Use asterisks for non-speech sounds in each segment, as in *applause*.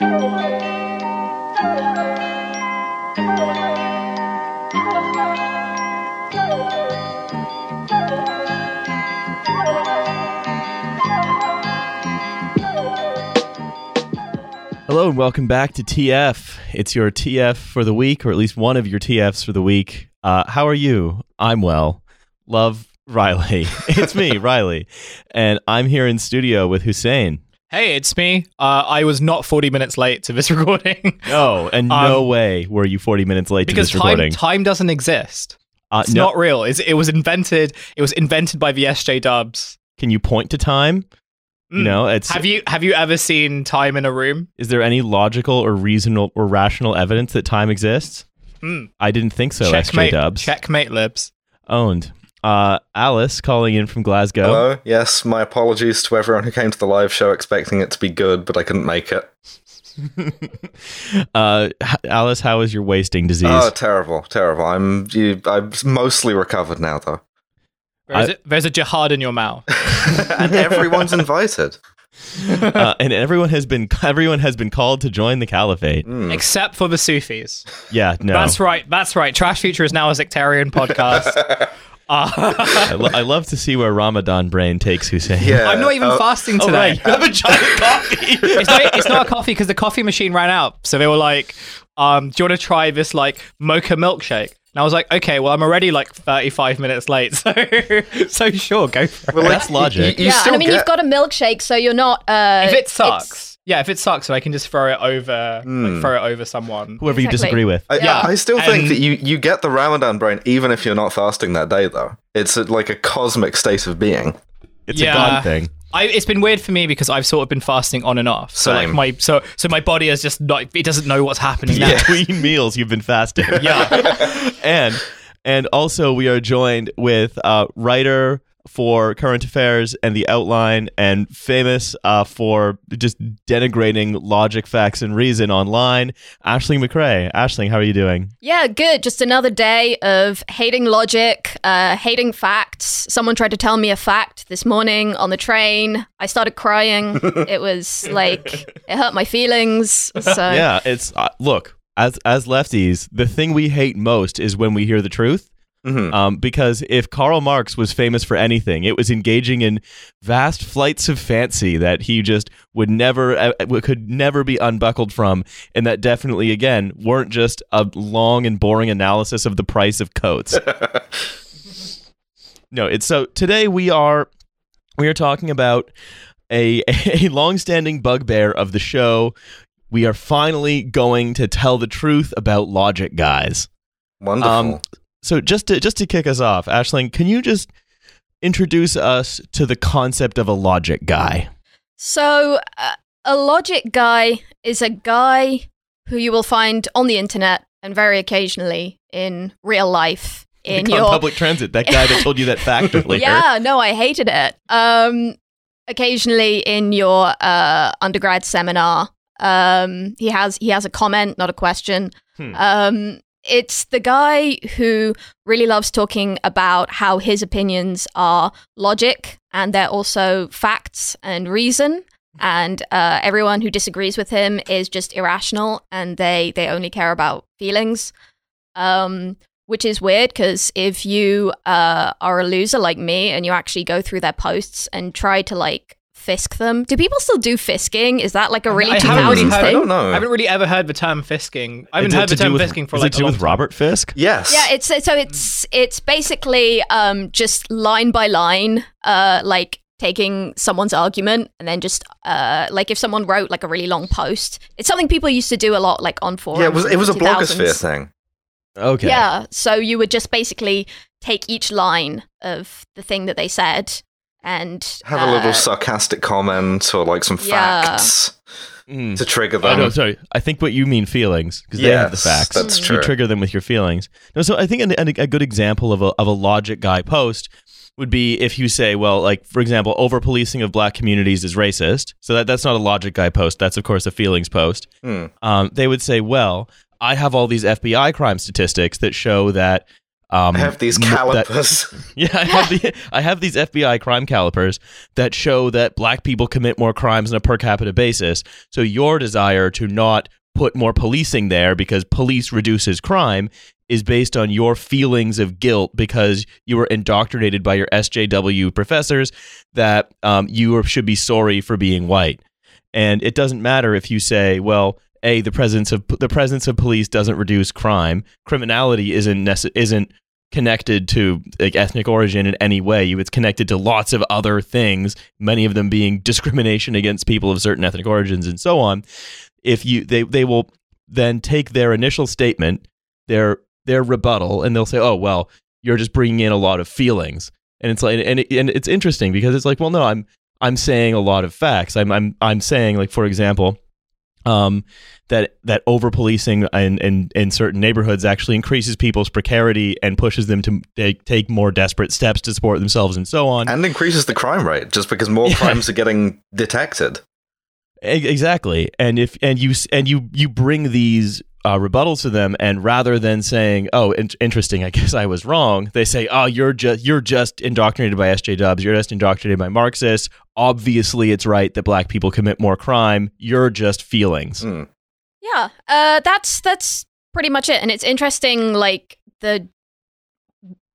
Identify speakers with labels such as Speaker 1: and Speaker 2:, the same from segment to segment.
Speaker 1: Hello and welcome back to TF. It's your TF for the week, or at least one of your TFs for the week. Uh, how are you? I'm well. Love Riley. *laughs* it's me, Riley, and I'm here in studio with Hussein.
Speaker 2: Hey, it's me. Uh, I was not 40 minutes late to this *laughs* recording.
Speaker 1: No, and no way were you 40 minutes late
Speaker 2: Um, because
Speaker 1: to this
Speaker 2: time,
Speaker 1: recording.
Speaker 2: time doesn't exist.
Speaker 1: Uh,
Speaker 2: It's
Speaker 1: no-
Speaker 2: not real. It's, it was invented. It was invented by the SJ Dubs.
Speaker 1: Can you point to time? You
Speaker 2: Mm.
Speaker 1: know, it's
Speaker 2: Have you have you ever seen time in a room?
Speaker 1: is there any logical or reasonable or rational evidence that time exists?
Speaker 2: Mm.
Speaker 1: I didn't think so. SJ
Speaker 2: checkmate,
Speaker 1: Dubs
Speaker 2: checkmate, libs.
Speaker 1: owned. Uh, Alice calling in from Glasgow.
Speaker 3: Hello. Yes, my apologies to everyone who came to the live show expecting it to be good, but I couldn't make it. *laughs*
Speaker 1: uh, Alice, how is your wasting disease?
Speaker 3: Oh, terrible, terrible. I'm you, I'm mostly recovered now, though,
Speaker 2: There's,
Speaker 1: I-
Speaker 2: a, there's a jihad in your mouth. *laughs*
Speaker 3: and everyone's invited. *laughs*
Speaker 1: uh, and everyone has been everyone has been called to join the caliphate.
Speaker 3: Hmm.
Speaker 2: Except for the Sufis.
Speaker 1: Yeah, no.
Speaker 2: That's right. That's right. Trash Future is now a sectarian podcast. Uh,
Speaker 1: I, lo- I love to see where Ramadan brain takes Hussein.
Speaker 3: Yeah,
Speaker 2: I'm not even
Speaker 3: uh,
Speaker 2: fasting
Speaker 1: Oh,
Speaker 2: today.
Speaker 1: right. You have a giant *laughs* coffee.
Speaker 2: it's not, it's not a coffee because the coffee machine ran out. So they were like, um, "Do you want to try this like mocha milkshake?" And I was like, "Okay, well, I'm already like 35 minutes late, *laughs* so so sure, go for it."
Speaker 3: Well, like,
Speaker 1: That's logic.
Speaker 3: You, you
Speaker 4: yeah, and I mean,
Speaker 3: get,
Speaker 4: you've got a milkshake, so you're not. Uh,
Speaker 2: if it sucks, yeah, if it sucks, then I can just throw it over,
Speaker 3: Hmm.
Speaker 2: like, throw it over someone.
Speaker 1: Whoever you disagree with.
Speaker 3: I,
Speaker 2: Yeah,
Speaker 3: I still think
Speaker 2: and-
Speaker 3: that you, you get the Ramadan brain even if you're not fasting that day, though. It's a, like a cosmic state of being.
Speaker 1: It's
Speaker 2: Yeah.
Speaker 1: a god thing.
Speaker 2: I, it's been weird for me because I've sort of been fasting on and off. So like
Speaker 3: Same.
Speaker 2: my so so my body is just not it doesn't know what's happening now.
Speaker 1: Between *laughs* meals, you've been fasting.
Speaker 2: Yeah. *laughs*
Speaker 1: and and also we are joined with uh, writer for current affairs and the outline and famous uh, for just denigrating logic facts and reason online Aisling McCrea Aisling how are you doing
Speaker 4: Yeah, good. Just another day of hating logic, uh, hating facts. Someone tried to tell me a fact this morning on the train. I started crying. *laughs* it was like it hurt my feelings. So
Speaker 1: yeah it's uh, look as as lefties the thing we hate most is when we hear the truth
Speaker 3: Mhm.
Speaker 1: Um, because if Karl Marx was famous for anything, it was engaging in vast flights of fancy that he just would never, uh, could never be unbuckled from, and that definitely, again, weren't just a long and boring analysis of the price of coats. *laughs* no, it's so today we are we are talking about a *laughs* a long-standing bugbear of the show. We are finally going to tell the truth about logic, guys.
Speaker 3: Wonderful.
Speaker 1: Um, so just to just to kick us off, Aisling, can you just introduce us to the concept of a logic guy?
Speaker 4: So, uh, a logic guy is a guy who you will find on the internet and very occasionally in real life. In your
Speaker 1: public transit, that guy that told you that *laughs* fact earlier.
Speaker 4: yeah, no, I hated it. Um, occasionally in your uh, undergrad seminar, um, he has he has a comment, not a question.
Speaker 1: Hmm.
Speaker 4: Um, it's the guy who really loves talking about how his opinions are logic and they're also facts and reason. And uh, everyone who disagrees with him is just irrational, and they they only care about feelings. Um, which is weird because if you uh, are a loser like me and you actually go through their posts and try to like fisk them, do people still do fisking? Is that like a really
Speaker 2: I really
Speaker 4: thousands
Speaker 2: heard-
Speaker 3: I
Speaker 4: thing?
Speaker 3: don't know.
Speaker 2: I haven't really ever heard the term fisking. I haven't heard the term
Speaker 1: with-
Speaker 2: fisking for
Speaker 1: is
Speaker 2: like
Speaker 1: it to do
Speaker 2: a
Speaker 1: with
Speaker 2: time.
Speaker 1: Robert Fisk?
Speaker 3: yes.
Speaker 4: Yeah, it's so it's it's basically um just line by line, uh like taking someone's argument and then just uh like if someone wrote like a really long post. It's something people used to do a lot like on forums.
Speaker 3: yeah, it was it was a
Speaker 4: the
Speaker 3: blogosphere thing.
Speaker 1: Okay.
Speaker 4: Yeah, so you would just basically take each line of the thing that they said and
Speaker 3: Have a little
Speaker 4: uh,
Speaker 3: sarcastic comment or like some
Speaker 4: yeah.
Speaker 3: facts
Speaker 1: Mm.
Speaker 3: to trigger
Speaker 1: Oh
Speaker 3: them.
Speaker 1: no, sorry. I think what you mean feelings because they have the facts.
Speaker 3: that's
Speaker 1: You
Speaker 3: true.
Speaker 1: trigger them with your feelings. No, so I think an, an, a good example of a of a logic guy post would be if you say, well, like for example, over policing of black communities is racist. So that that's not a logic guy post. That's of course a feelings post.
Speaker 3: Hmm.
Speaker 1: Um, they would say, well, I have all these FBI crime statistics that show that Um,
Speaker 3: I have these
Speaker 1: m- that-
Speaker 3: calipers. *laughs*
Speaker 1: yeah, I have the *laughs* I have these FBI crime calipers that show that black people commit more crimes on a per capita basis. So your desire to not put more policing there because police reduces crime is based on your feelings of guilt because you were indoctrinated by your SJW professors that um, you should be sorry for being white. And it doesn't matter if you say, well, a the presence of the presence of police doesn't reduce crime. Criminality isn't nece- isn't connected to like ethnic origin in any way. It's connected to lots of other things, many of them being *laughs* discrimination against people of certain ethnic origins and so on. If you they they will then take their initial statement, their their rebuttal, and they'll say, "Oh well, you're just bringing in a lot of feelings." And it's like, and it, and it's interesting because it's like, well, no, I'm I'm saying a lot of facts. I'm I'm I'm saying like, for example, um, that that over policing in, in in certain neighborhoods actually increases people's precarity and pushes them to take, take more desperate steps to support themselves and so on.
Speaker 3: and increases the crime rate just because more *laughs*
Speaker 1: Yeah.
Speaker 3: crimes are getting detected.
Speaker 1: Exactly, and if and you and you you bring these uh, rebuttals to them, and rather than saying, "Oh, in- interesting, I guess I was wrong," they say, "Oh, you're just you're just indoctrinated by SJWs. You're just indoctrinated by Marxists. Obviously, it's right that black people commit more crime. You're just feelings."
Speaker 3: Mm.
Speaker 4: Yeah, uh, that's that's pretty much it, and it's interesting, like the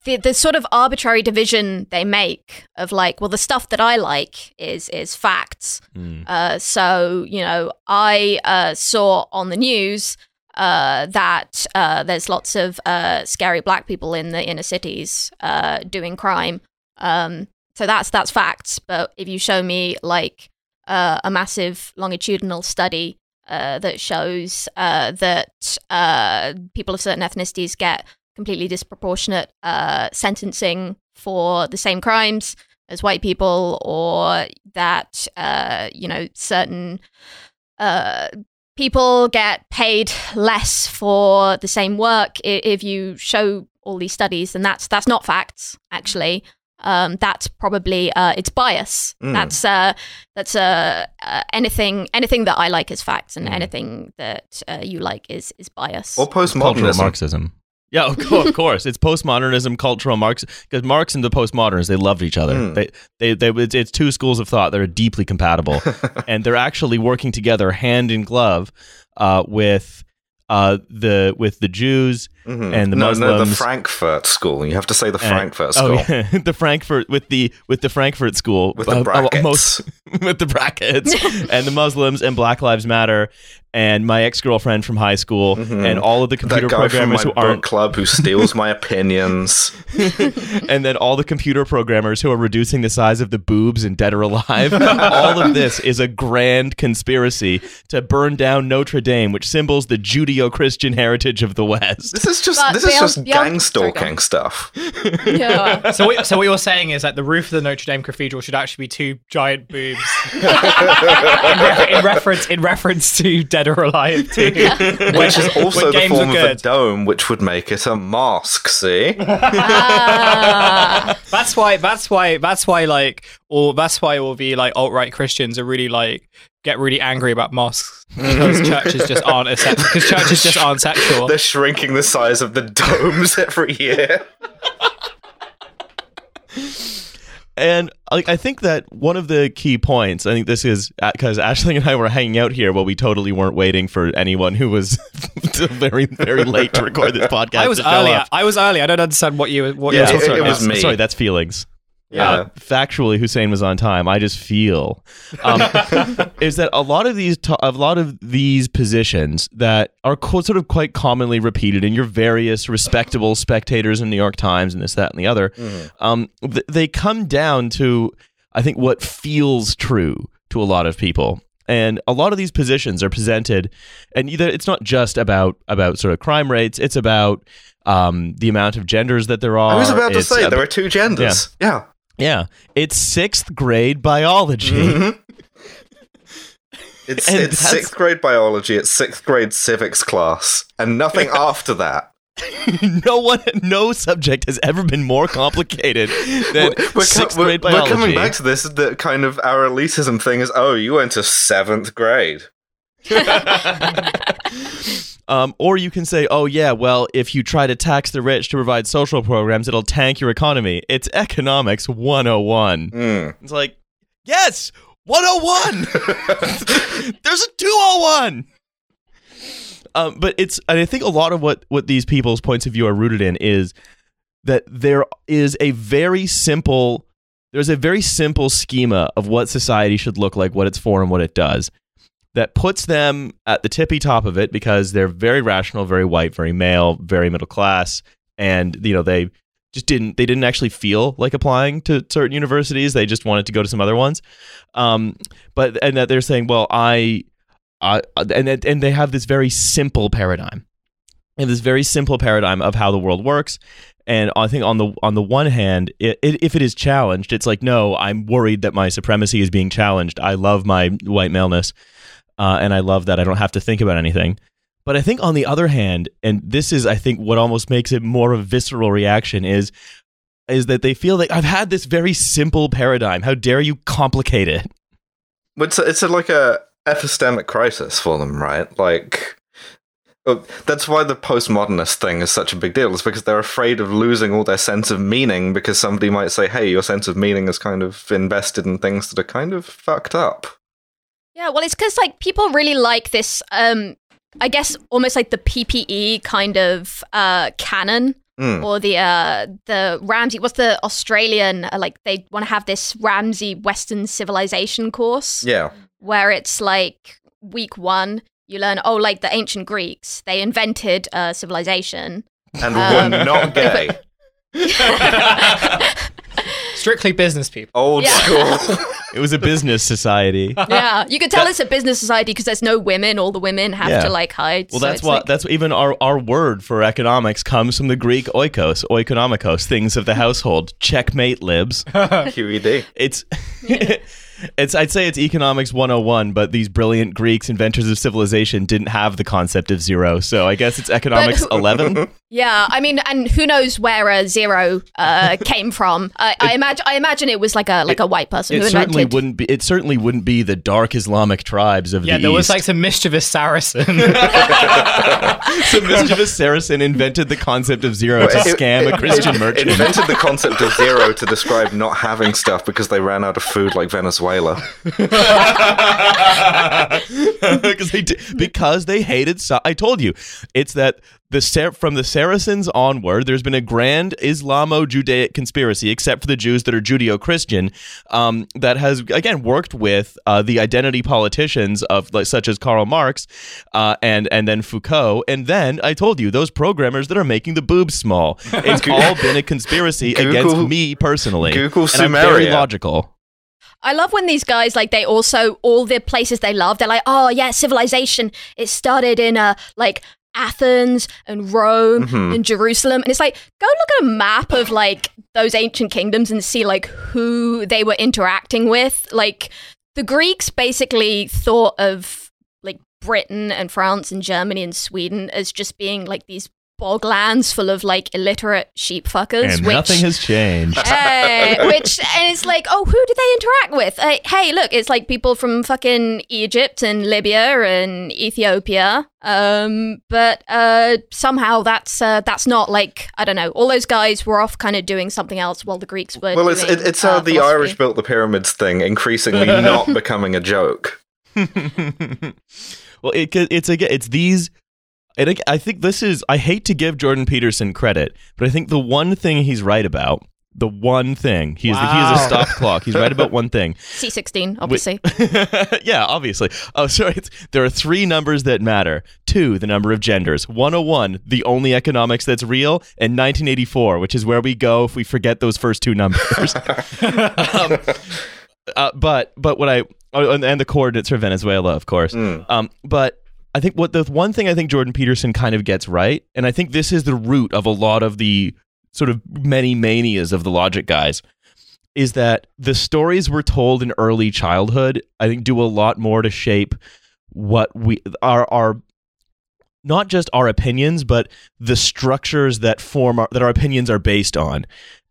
Speaker 4: the the sort of arbitrary division they make of like, well, the stuff that I like is is facts.
Speaker 1: Hmm.
Speaker 4: Uh, so you know, I uh, saw on the news uh, that uh, there's lots of uh, scary black people in the inner cities uh, doing crime. Um, so that's that's facts. But if you show me like uh, a massive longitudinal study uh, that shows that people of certain ethnicities get completely disproportionate sentencing for the same crimes as white people, or that you know certain uh, people get paid less for the same work. If you show all these studies, then that's that's not facts. Actually, um, that's probably uh, it's bias.
Speaker 3: Mm.
Speaker 4: That's uh, that's uh, uh, anything anything that I like is facts, and
Speaker 1: Mm.
Speaker 4: anything that uh, you like is is bias.
Speaker 3: Or
Speaker 1: cultural
Speaker 3: postmodernism.
Speaker 1: Marxism. Yeah, of course, of course. It's postmodernism, cultural Marx, because Marx and the postmodernists they loved each other.
Speaker 3: Hmm.
Speaker 1: They, they, they, it's, it's two schools of thought that are deeply compatible, *laughs* and they're actually working together hand in glove uh, with uh, the with the Jews
Speaker 3: Mhm.
Speaker 1: And the
Speaker 3: no, no, the Frankfurt school. You have to say the
Speaker 1: and-
Speaker 3: Frankfurt school.
Speaker 1: Oh, yeah, *laughs* the Frankfurt with the with the Frankfurt school
Speaker 3: With the
Speaker 1: uh, uh,
Speaker 3: brackets.
Speaker 1: most *laughs* with the brackets *laughs* and the Muslims and Black Lives Matter and my ex girlfriend from high school
Speaker 3: Mhm.
Speaker 1: and all of the computer
Speaker 3: that guy from my
Speaker 1: programmers who aren't
Speaker 3: club who steals my opinions.
Speaker 1: and then all the computer programmers who are reducing the size of the boobs in Dead or Alive. all of this is a grand conspiracy to burn down Notre Dame, which symbols the Judeo-Christian heritage of the West.
Speaker 3: This is just
Speaker 4: But
Speaker 3: this is just
Speaker 4: Bill-
Speaker 3: gang stalking stuff. *laughs*
Speaker 4: yeah.
Speaker 2: So what, so what you're saying is that the roof of the Notre Dame Cathedral should actually be two giant boobs *laughs* in, re- in reference in reference to Dead or Alive too.
Speaker 3: Which is also the form of a dome, which would make it a mosque. See,
Speaker 4: Ah.
Speaker 2: That's why. That's why. That's why. Like, or that's why all the like alt right Christians are really like get really angry about mosques because *laughs* churches just aren't accept- because churches just aren't sexual.
Speaker 3: they're shrinking the size of the domes *laughs* every year.
Speaker 1: And like I think that one of the key points, I think this is uh, because Ashley and I were hanging out here while we totally weren't waiting for anyone who was *laughs* very very late to record this podcast.
Speaker 2: I was
Speaker 1: to
Speaker 2: early. I was early. I don't understand what you what
Speaker 3: Yeah,
Speaker 2: you're
Speaker 3: it- it
Speaker 2: about.
Speaker 3: was me.
Speaker 1: Sorry, that's feelings.
Speaker 3: Yeah.
Speaker 1: Uh, factually, Hussein was on time. I just feel um, *laughs* is that a lot of these to- a lot of these positions that are co- sort of quite commonly repeated in your various respectable spectators in New York Times and this, that, and the other. Um, th- they come down to I think what feels true to a lot of people. And a lot of these positions are presented, and either it's not just about about sort of crime rates; it's about um, the amount of genders that there are.
Speaker 3: I was about to
Speaker 1: It's
Speaker 3: say there are two genders. Yeah.
Speaker 1: yeah, it's sixth grade biology.
Speaker 3: Mhm. It's it's sixth grade biology. It's sixth grade civics class, and nothing after that. *laughs*
Speaker 1: no one, no subject has ever been more complicated than
Speaker 3: We're, co-
Speaker 1: sixth
Speaker 3: we're-
Speaker 1: grade
Speaker 3: we're
Speaker 1: biology.
Speaker 3: coming back to this. The kind of our elitism thing is, oh, you went to seventh grade. *laughs*
Speaker 1: Um, or you can say, oh, yeah, well, if you try to tax the rich to provide social programs, it'll tank your economy. It's economics 101.
Speaker 3: Mm.
Speaker 1: It's like, yes, 101. *laughs* There's a 201. Um, but it's, and I think a lot of what, what these people's points of view are rooted in is that there is a very simple, there's a very simple schema of what society should look like, what it's for, and what it does that puts them at the tippy top of it because they're very rational, very white, very male, very middle class, and you know they just didn't they didn't actually feel like applying to certain universities. They just wanted to go to some other ones. Um, but and that they're saying, well, I, I and and they have this very simple paradigm, and this very simple paradigm of how the world works. And I think on the on the one hand, it, it, if it is challenged, it's like no, I'm worried that my supremacy is being challenged. I love my white maleness, uh, and I love that I don't have to think about anything. But I think on the other hand, and this is I think what almost makes it more of a visceral reaction is is that they feel like I've had this very simple paradigm. How dare you complicate it?
Speaker 3: It's a, it's a, like a epistemic crisis for them, right? Like uh, that's why the postmodernist thing is such a big deal. Is because they're afraid of losing all their sense of meaning because somebody might say, "Hey, your sense of meaning is kind of invested in things that are kind of fucked up."
Speaker 4: Yeah, well, it's because like people really like this. Um, I guess almost like the PPE kind of uh canon,
Speaker 3: Mm.
Speaker 4: or the uh the Ramsay. What's the Australian uh, like? They want to have this Ramsay Western Civilization course
Speaker 3: Yeah,
Speaker 4: where it's like week one. You learn, oh, like the ancient Greeks, they invented uh, civilization.
Speaker 3: and
Speaker 4: Um,
Speaker 3: we're not gay. *laughs* *laughs*
Speaker 2: Strictly business people.
Speaker 3: Old
Speaker 4: Yeah.
Speaker 3: school. *laughs*
Speaker 1: It was a business society.
Speaker 4: yeah, you could tell it's a business society because there's no women. All the women have
Speaker 1: Yeah.
Speaker 4: to like hide.
Speaker 1: Well,
Speaker 4: so
Speaker 1: that's
Speaker 4: it's
Speaker 1: what
Speaker 4: like-
Speaker 1: that's even our our word for economics comes from the Greek oikos, oikonomikos, things of the household. Checkmate, libs. *laughs*
Speaker 3: QED.
Speaker 1: It's *laughs* it's I'd say it's economics 101, but these brilliant Greeks, inventors of civilization, didn't have the concept of zero. So I guess it's economics
Speaker 4: who-
Speaker 1: 11.
Speaker 4: Yeah, I mean, and who knows where a zero uh, came from? I, I imagine. I imagine it was like a like a white person
Speaker 1: It
Speaker 4: who
Speaker 1: certainly
Speaker 4: invented.
Speaker 1: wouldn't be. It certainly wouldn't be the dark Islamic tribes of
Speaker 2: Yeah,
Speaker 1: the Yeah,
Speaker 2: there was like some mischievous Saracen. *laughs* *laughs*
Speaker 1: Some mischievous Saracen invented the concept of zero to
Speaker 3: It-
Speaker 1: scam a Christian
Speaker 3: it
Speaker 1: merchant.
Speaker 3: Invented the concept of zero *laughs* to describe not having stuff because they ran out of food like Venezuela.
Speaker 1: because they di- because they hated. Sa- I told you, it's that the Sar- from the Saracens onward, there's been a grand Islamo-Judaic conspiracy, except for the Jews that are Judeo-Christian, um, that has again worked with uh, the identity politicians of like such as Karl Marx uh, and and then Foucault, and then I told you those programmers that are making the boobs small. *laughs* It's all been a conspiracy
Speaker 3: Google-
Speaker 1: against me personally.
Speaker 3: Google
Speaker 1: and I'm very logical.
Speaker 4: I love when these guys like they also all the places they love. They're like, oh yeah, civilization. It started in a like Athens and Rome
Speaker 3: Mhm.
Speaker 4: and Jerusalem, and it's like go look at a map of like those ancient kingdoms and see like who they were interacting with. Like the Greeks basically thought of like Britain and France and Germany and Sweden as just being like these boglands full of like illiterate sheep fuckers.
Speaker 1: And
Speaker 4: which,
Speaker 1: nothing has changed. *laughs*
Speaker 4: uh, which and it's like, oh, who do they interact with? Uh, hey, look, it's like people from fucking Egypt and Libya and Ethiopia. Um, but uh, somehow that's uh, that's not like I don't know. All those guys were off kind of doing something else while the Greeks were.
Speaker 3: Well, it's
Speaker 4: doing,
Speaker 3: it, it's how
Speaker 4: uh,
Speaker 3: the
Speaker 4: philosophy.
Speaker 3: Irish built the pyramids thing increasingly *laughs* not becoming a joke. *laughs*
Speaker 1: well, it, it's again, it's these. And I think this is. I hate to give Jordan Peterson credit, but I think the one thing he's right about, the one thing he is, he is a stop *laughs* clock. He's right about one thing.
Speaker 4: C sixteen, obviously. *laughs*
Speaker 1: yeah, obviously. Oh, sorry. It's, there are three numbers that matter. Two, the number of genders. 101, the only economics that's real, and 1984, which is where we go if we forget those first two numbers. *laughs* um, uh, but but what I oh, and, and the coordinates for Venezuela, of course.
Speaker 3: Mm.
Speaker 1: Um, but I think what the one thing I think Jordan Peterson kind of gets right, and I think this is the root of a lot of the sort of many manias of the logic guys, is that the stories we're told in early childhood, I think, do a lot more to shape what we our our not just our opinions, but the structures that form our, that our opinions are based on.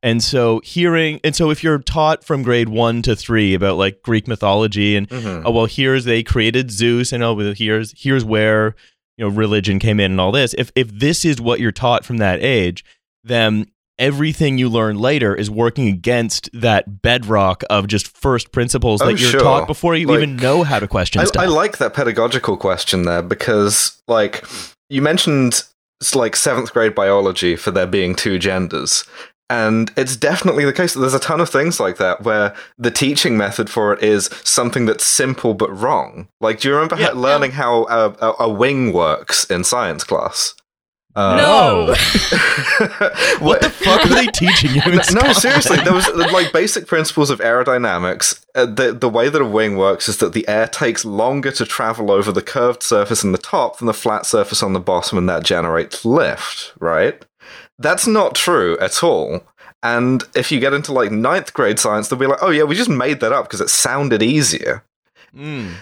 Speaker 1: And so hearing and so if you're taught from grade 1 to 3 about like Greek mythology and
Speaker 3: Mhm.
Speaker 1: oh well here's they created Zeus and oh well, here's here's where you know religion came in and all this if if this is what you're taught from that age then everything you learn later is working against that bedrock of just first principles
Speaker 3: Oh,
Speaker 1: that you're
Speaker 3: sure.
Speaker 1: taught before you
Speaker 3: Like,
Speaker 1: even know how to question
Speaker 3: I,
Speaker 1: stuff
Speaker 3: I like that pedagogical question there because, like, you mentioned it's like seventh grade biology for there being two genders. And it's definitely the case that there's a ton of things like that where the teaching method for it is something that's simple but wrong. Like, do you remember
Speaker 1: Yeah.
Speaker 3: how, learning how a, a, a wing works in science class? Uh,
Speaker 4: No. *laughs*
Speaker 1: what the fuck are they *laughs* teaching you in
Speaker 3: no, seriously, there was like basic principles of aerodynamics. Uh, the the way that a wing works is that the air takes longer to travel over the curved surface in the top than the flat surface on the bottom, and that generates lift. Right? That's not true at all. And if you get into like ninth grade science, they'll be like, "Oh yeah, we just made that up because it sounded easier."
Speaker 1: Mm.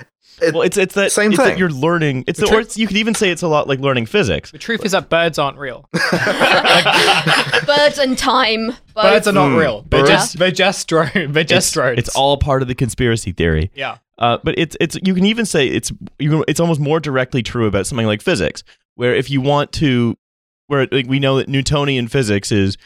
Speaker 3: It-
Speaker 1: well, it's it's that
Speaker 3: same
Speaker 1: it's that you're learning. It's
Speaker 2: The
Speaker 1: the, or it's, you could even say it's a lot like learning physics.
Speaker 2: The truth is that birds aren't real. *laughs* *laughs*
Speaker 4: Birds and time. Both.
Speaker 2: Birds are not
Speaker 3: Hmm.
Speaker 2: real. They're just they're just drone. They're just
Speaker 1: it's,
Speaker 2: drones.
Speaker 1: it's all part of the conspiracy theory.
Speaker 2: yeah.
Speaker 1: Uh, but it's it's you can even say it's you, it's almost more directly true about something like physics, where if you want to, where like, we know that Newtonian physics is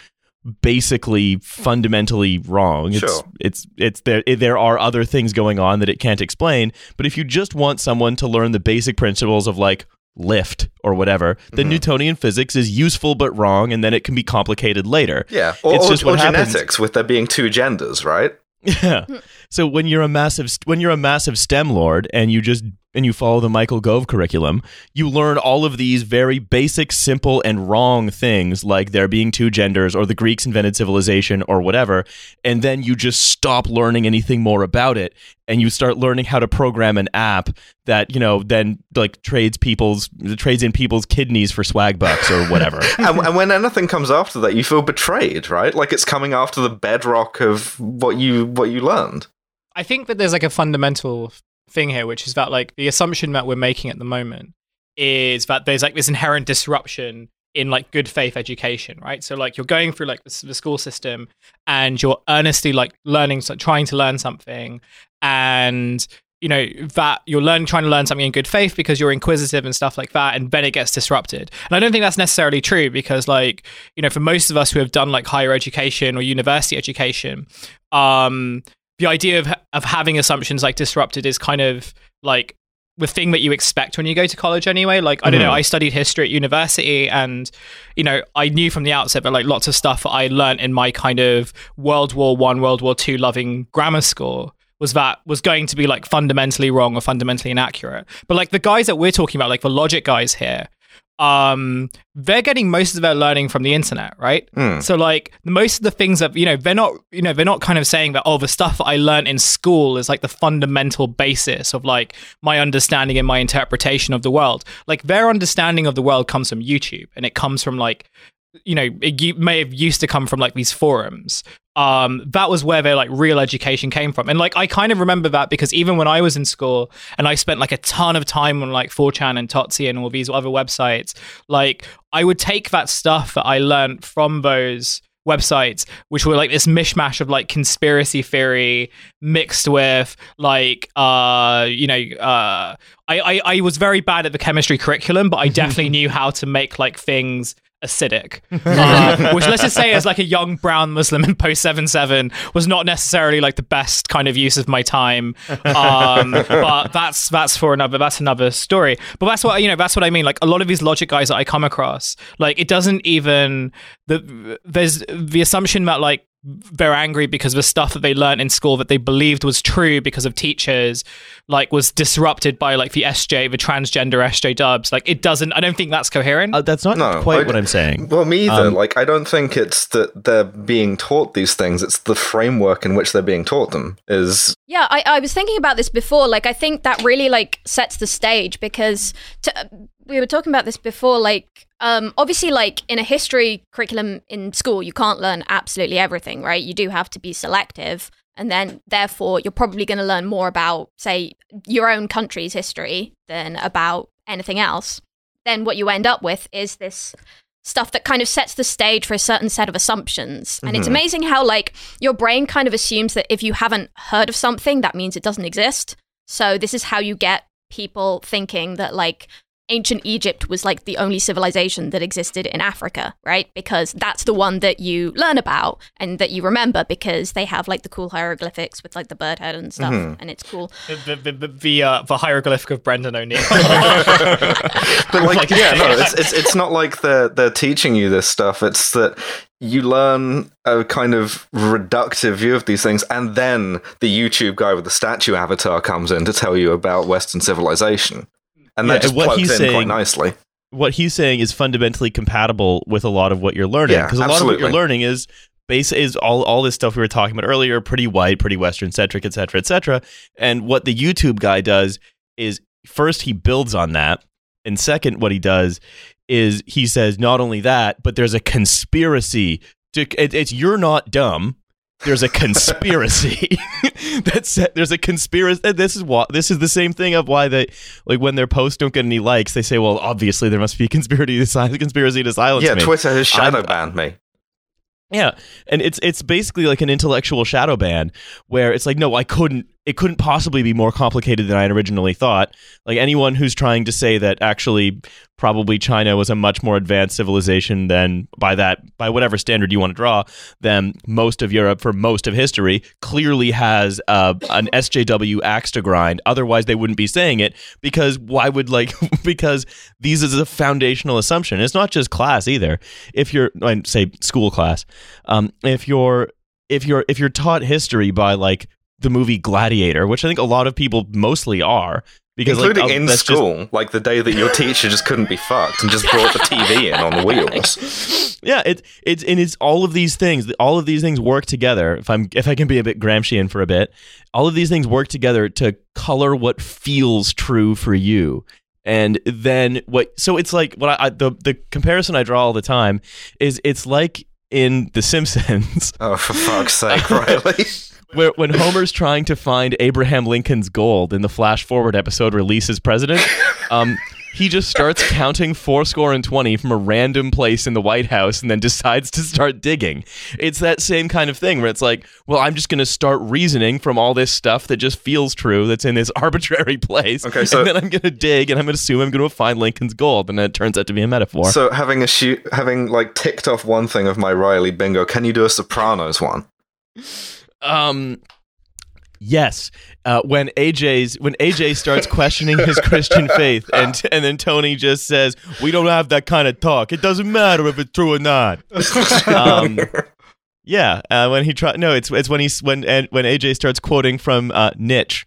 Speaker 1: basically fundamentally wrong. It's
Speaker 3: Sure.
Speaker 1: it's it's there there are other things going on that it can't explain. But if you just want someone to learn the basic principles of like lift or whatever, then
Speaker 3: Mhm.
Speaker 1: Newtonian physics is useful but wrong, and then it can be complicated later.
Speaker 3: Yeah, or,
Speaker 1: It's
Speaker 3: or,
Speaker 1: just what
Speaker 3: or
Speaker 1: happens.
Speaker 3: genetics with there being two genders, right? *laughs*
Speaker 1: Yeah. So when you're a massive when you're a massive STEM lord and you just and you follow the Michael Gove curriculum, you learn all of these very basic, simple, and wrong things like there being two genders or the Greeks invented civilization or whatever, and then you just stop learning anything more about it and you start learning how to program an app that, you know, then like trades people's trades in people's kidneys for swag bucks or whatever. *laughs*
Speaker 3: and, and when anything comes after that, you feel betrayed, right? Like it's coming after the bedrock of what you what you learned.
Speaker 2: I think that there's like a fundamental thing here, which is that like the assumption that we're making at the moment is that there's like this inherent disruption in like good faith education, right? So like you're going through like the, the school system and you're earnestly like learning, so trying to learn something, and you know that you're learning, trying to learn something in good faith because you're inquisitive and stuff like that, and then it gets disrupted. And I don't think that's necessarily true because like you know for most of us who have done like higher education or university education, um, the idea of of having assumptions like disrupted is kind of like the thing that you expect when you go to college anyway like i don't know
Speaker 3: Mhm.
Speaker 2: i studied history at university and you know i knew from the outset that like lots of stuff i learned in my kind of world war one world war two loving grammar school was that was going to be like fundamentally wrong or fundamentally inaccurate but like the guys that we're talking about like the logic guys here um they're getting most of their learning from the internet right
Speaker 3: Hmm.
Speaker 2: so like most of the things that you know they're not you know they're not kind of saying that oh the stuff I learned in school is like the fundamental basis of like my understanding and my interpretation of the world. Like their understanding of the world comes from YouTube and it comes from like you know it may have used to come from like these forums. Um, that was where their like real education came from, and like I kind of remember that because even when I was in school and I spent like a ton of time on like 4chan and Totse and all these other websites, like I would take that stuff that I learned from those websites which were like this mishmash of like conspiracy theory mixed with like uh you know uh I, I i was very bad at the chemistry curriculum but i *laughs* definitely knew how to make like things acidic. *laughs* Uh, which let's just say as like a young brown muslim in post 7-7 was not necessarily like the best kind of use of my time um *laughs* but that's that's for another that's another story. But that's what you know that's what i mean. Like a lot of these logic guys that i come across like it doesn't even the there's the assumption that like they're angry because the stuff that they learned in school that they believed was true because of teachers like was disrupted by like the SJ the transgender SJ dubs like it doesn't I don't think that's coherent
Speaker 1: Uh, that's not
Speaker 3: No,
Speaker 1: quite
Speaker 3: I-
Speaker 1: what I'm saying.
Speaker 3: Well, me either.
Speaker 1: Um,
Speaker 3: like, I don't think it's that they're being taught these things. It's the framework in which they're being taught them. Is
Speaker 4: Yeah, I, I was thinking about this before. Like, I think that really like sets the stage because to, we were talking about this before. Like, um, obviously, like in a history curriculum in school, you can't learn absolutely everything, right? You do have to be selective, and then therefore you're probably going to learn more about, say, your own country's history than about anything else. Then what you end up with is this stuff that kind of sets the stage for a certain set of assumptions. And it's
Speaker 3: Mhm.
Speaker 4: amazing how like your brain kind of assumes that if you haven't heard of something, that means it doesn't exist. So this is how you get people thinking that like ancient Egypt was like the only civilization that existed in Africa, right? Because that's the one that you learn about and that you remember because they have like the cool hieroglyphics with like the bird head and stuff, and it's cool.
Speaker 2: The, the, the, the, uh, the hieroglyphic of Brendan O'Neill. *laughs* *laughs*
Speaker 3: But like, yeah, no, it's, it's it's not like they're they're teaching you this stuff. It's that you learn a kind of reductive view of these things, and then the YouTube guy with the statue avatar comes in to tell you about Western civilization, and that
Speaker 1: Yeah,
Speaker 3: just
Speaker 1: what he's
Speaker 3: in quite
Speaker 1: saying-
Speaker 3: nicely.
Speaker 1: what he's saying is fundamentally compatible with a lot of what you're learning
Speaker 3: Yeah,
Speaker 1: because a lot of what you're learning is base is all all this stuff we were talking about earlier pretty white pretty western centric etc cetera, etc cetera. and what the youtube guy does is first he builds on that and second what he does is he says not only that but there's a conspiracy to it, it's you're not dumb there's a conspiracy *laughs* that's there's a conspiracy eh, this is what this is the same thing of why they like when their posts don't get any likes they say well obviously there must be a conspiracy to silence conspiracy to silence
Speaker 3: Yeah,
Speaker 1: me
Speaker 3: Twitter has shadow
Speaker 1: I'm-
Speaker 3: banned me.
Speaker 1: yeah, and it's it's basically like an intellectual shadow ban where it's like, no, I couldn't. It couldn't possibly be more complicated than I had originally thought. Like anyone who's trying to say that actually probably China was a much more advanced civilization than by that by whatever standard you want to draw than most of Europe for most of history clearly has uh, an SJW axe to grind. Otherwise, they wouldn't be saying it because why would like *laughs* because these is a foundational assumption. It's not just class either. If you're I say school class, um, if you're if you're if you're taught history by like the movie Gladiator, which I think a lot of people mostly are, because like,
Speaker 3: Including
Speaker 1: oh,
Speaker 3: in
Speaker 1: that's just-
Speaker 3: school, like the day that your teacher just couldn't be fucked and just brought the TV in on the *laughs* wheels.
Speaker 1: yeah, it it's and it's all of these things. All of these things work together. If I'm if I can be a bit Gramscian for a bit, all of these things work together to color what feels true for you. And then what? So it's like what I, I the the comparison I draw all the time is it's like in The Simpsons.
Speaker 3: Oh, for fuck's sake, *laughs* Riley. *laughs*
Speaker 1: where when Homer's trying to find Abraham Lincoln's gold in the flash forward episode release as president, um, he just starts counting four score and twenty from a random place in the White House and then decides to start digging. It's that same kind of thing where it's like, well, I'm just going to start reasoning from all this stuff that just feels true that's in this *laughs* arbitrary place.
Speaker 3: Okay, so-
Speaker 1: and then I'm going to dig and I'm going to assume I'm going to find Lincoln's gold, and then it turns out to be a metaphor.
Speaker 3: So having a shoot, having like ticked off one thing of my Riley bingo, can you do a Sopranos one?
Speaker 1: Um. Yes, uh, when AJ's when AJ starts questioning his Christian faith, and and then Tony just says, "We don't have that kind of talk. It doesn't matter if it's true or not." Um, yeah, uh, when he try no, it's it's when he's when and when AJ starts quoting from uh, Nietzsche,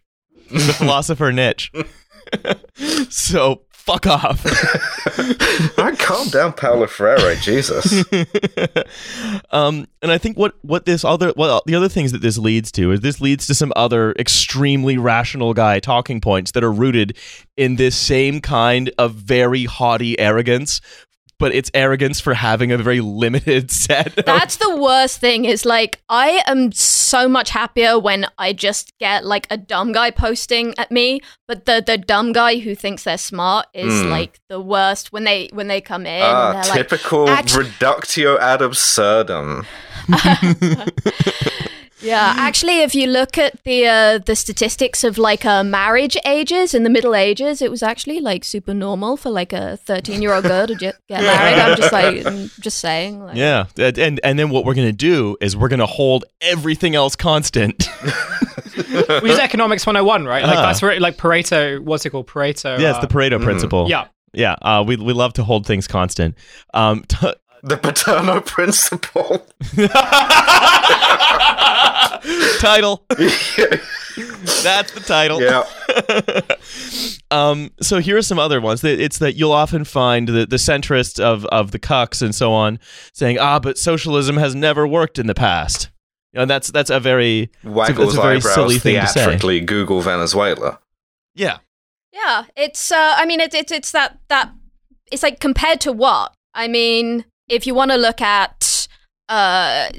Speaker 1: the *laughs* philosopher Nietzsche. *laughs* so fuck off. *laughs*
Speaker 3: Alright, calm down, Paulo Freire. Jesus. *laughs*
Speaker 1: um, and I think what what this other well the other things that this leads to is this leads to some other extremely rational guy talking points that are rooted in this same kind of very haughty arrogance. But it's arrogance for having a very limited *laughs* set. of-
Speaker 4: That's the worst thing is like I am so much happier when I just get like a dumb guy posting at me, but the the dumb guy who thinks they're smart is
Speaker 3: Hmm.
Speaker 4: like the worst when they when they come in and they're like
Speaker 3: typical reductio ad absurdum. *laughs* *laughs*
Speaker 4: Yeah, actually, if you look at the uh, the statistics of like uh, marriage ages in the Middle Ages, it was actually like super normal for like a thirteen year old girl to get married. I'm just like, I'm just saying. Like,
Speaker 1: yeah, and and- and then what we're gonna do is we're gonna hold everything else constant. *laughs*
Speaker 2: we use economics 101, right? Like
Speaker 1: Ah.
Speaker 2: that's where like Pareto, what's it called? Pareto.
Speaker 1: yeah, it's
Speaker 2: uh,
Speaker 1: the Pareto principle.
Speaker 2: Yeah.
Speaker 1: yeah. Uh, we we love to hold things constant. Um, t-
Speaker 3: The Paterno principle.
Speaker 1: title. *laughs* That's the title.
Speaker 3: yeah. *laughs*
Speaker 1: Um, so here are some other ones. That- It's that you'll often find the, the centrists of, of the cucks and so on saying, ah, but socialism has never worked in the past. You know, that's that's a very
Speaker 3: Waggles
Speaker 1: it's a very
Speaker 3: eyebrows
Speaker 1: silly thing to say.
Speaker 3: theatrically Google Venezuela.
Speaker 1: yeah.
Speaker 4: yeah. It's uh, I mean, it's it's it's that that it's like compared to what? I mean, if you want to look at uh.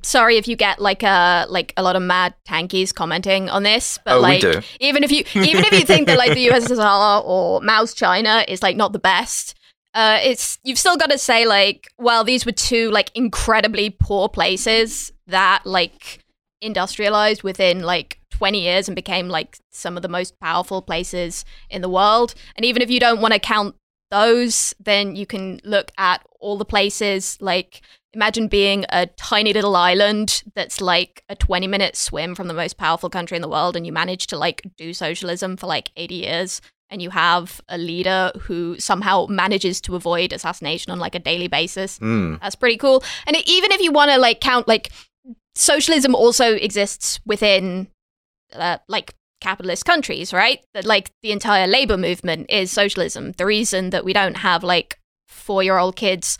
Speaker 4: Sorry if you get like a like a lot of mad tankies commenting on this, but
Speaker 3: Oh,
Speaker 4: like even if you even if you think that like the USSR or Mao's China is like not the best, uh, it's you've still got to say like, well, these were two like incredibly poor places that like industrialized within like 20 years and became like some of the most powerful places in the world. And even if you don't want to count those, then you can look at all the places. Like imagine being a tiny little island that's like a 20 minute swim from the most powerful country in the world and you manage to like do socialism for like 80 years and you have a leader who somehow manages to avoid assassination on like a daily basis.
Speaker 3: Mm.
Speaker 4: that's pretty cool. And even if you want to like count like socialism also exists within uh, like capitalist countries right that like the entire labor movement is socialism the reason that we don't have like four year old kids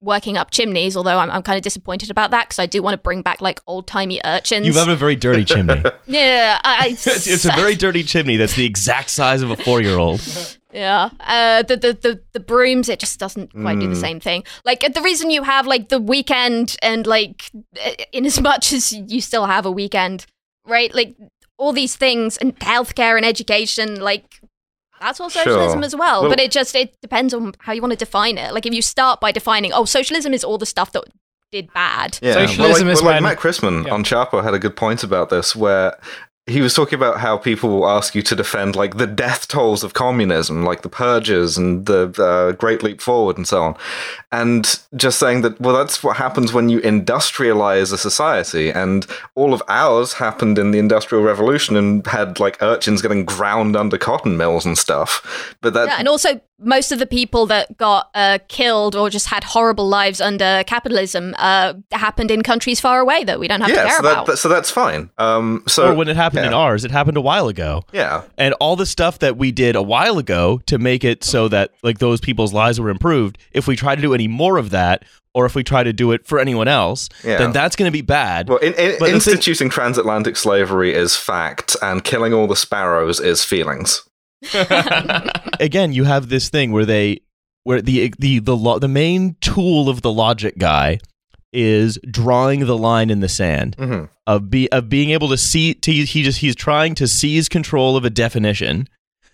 Speaker 4: working up chimneys although i'm, I'm kind of disappointed about that because i do want to bring back like old timey urchins
Speaker 1: You have a very dirty chimney. *laughs*
Speaker 4: yeah I, I- *laughs*
Speaker 1: it's, it's a very *laughs* dirty chimney that's the exact size of a four year old.
Speaker 4: Yeah, uh, the, the the the brooms, it just doesn't quite do the
Speaker 3: Mm.
Speaker 4: same thing. Like the reason you have like the weekend and like, in as much as you still have a weekend, right? Like all these things and healthcare and education, like that's all
Speaker 3: Sure.
Speaker 4: socialism as well.
Speaker 3: Well-
Speaker 4: but it just it depends on how you want to define it. Like if you start by defining, oh, socialism is all the stuff that did bad.
Speaker 3: Yeah,
Speaker 2: Socialism
Speaker 3: well, like,
Speaker 2: is
Speaker 3: well, like
Speaker 2: when-
Speaker 3: Matt Christman
Speaker 2: Yeah.
Speaker 3: on Chapo had a good point about this, where he was talking about how people will ask you to defend like the death tolls of communism, like the purges and the uh, Great Leap Forward and so on, and just saying that well, that's what happens when you industrialize a society, and all of ours happened in the Industrial Revolution and had like urchins getting ground under cotton mills and stuff, but that
Speaker 4: Yeah, and also most of the people that got uh, killed or just had horrible lives under capitalism uh, happened in countries far away that we don't have to care
Speaker 3: so, that,
Speaker 4: about.
Speaker 3: that- so that's fine. Um, so
Speaker 1: or when it happened in
Speaker 3: yeah.
Speaker 1: ours, it happened a while ago.
Speaker 3: yeah,
Speaker 1: And all the stuff that we did a while ago to make it so that like those people's lives were improved, if we try to do any more of that, or if we try to do it for anyone else,
Speaker 3: Yeah.
Speaker 1: then that's going to be bad.
Speaker 3: Well, in, in,
Speaker 1: But the thing-
Speaker 3: instituting transatlantic slavery is fact, and killing all the sparrows is feelings. *laughs* *laughs*
Speaker 1: Again, you have this thing where they where the the the lo- the main tool of the logic guy is drawing the line in the sand
Speaker 3: hmm
Speaker 1: of be of being able to see to, he just he's trying to seize control of a definition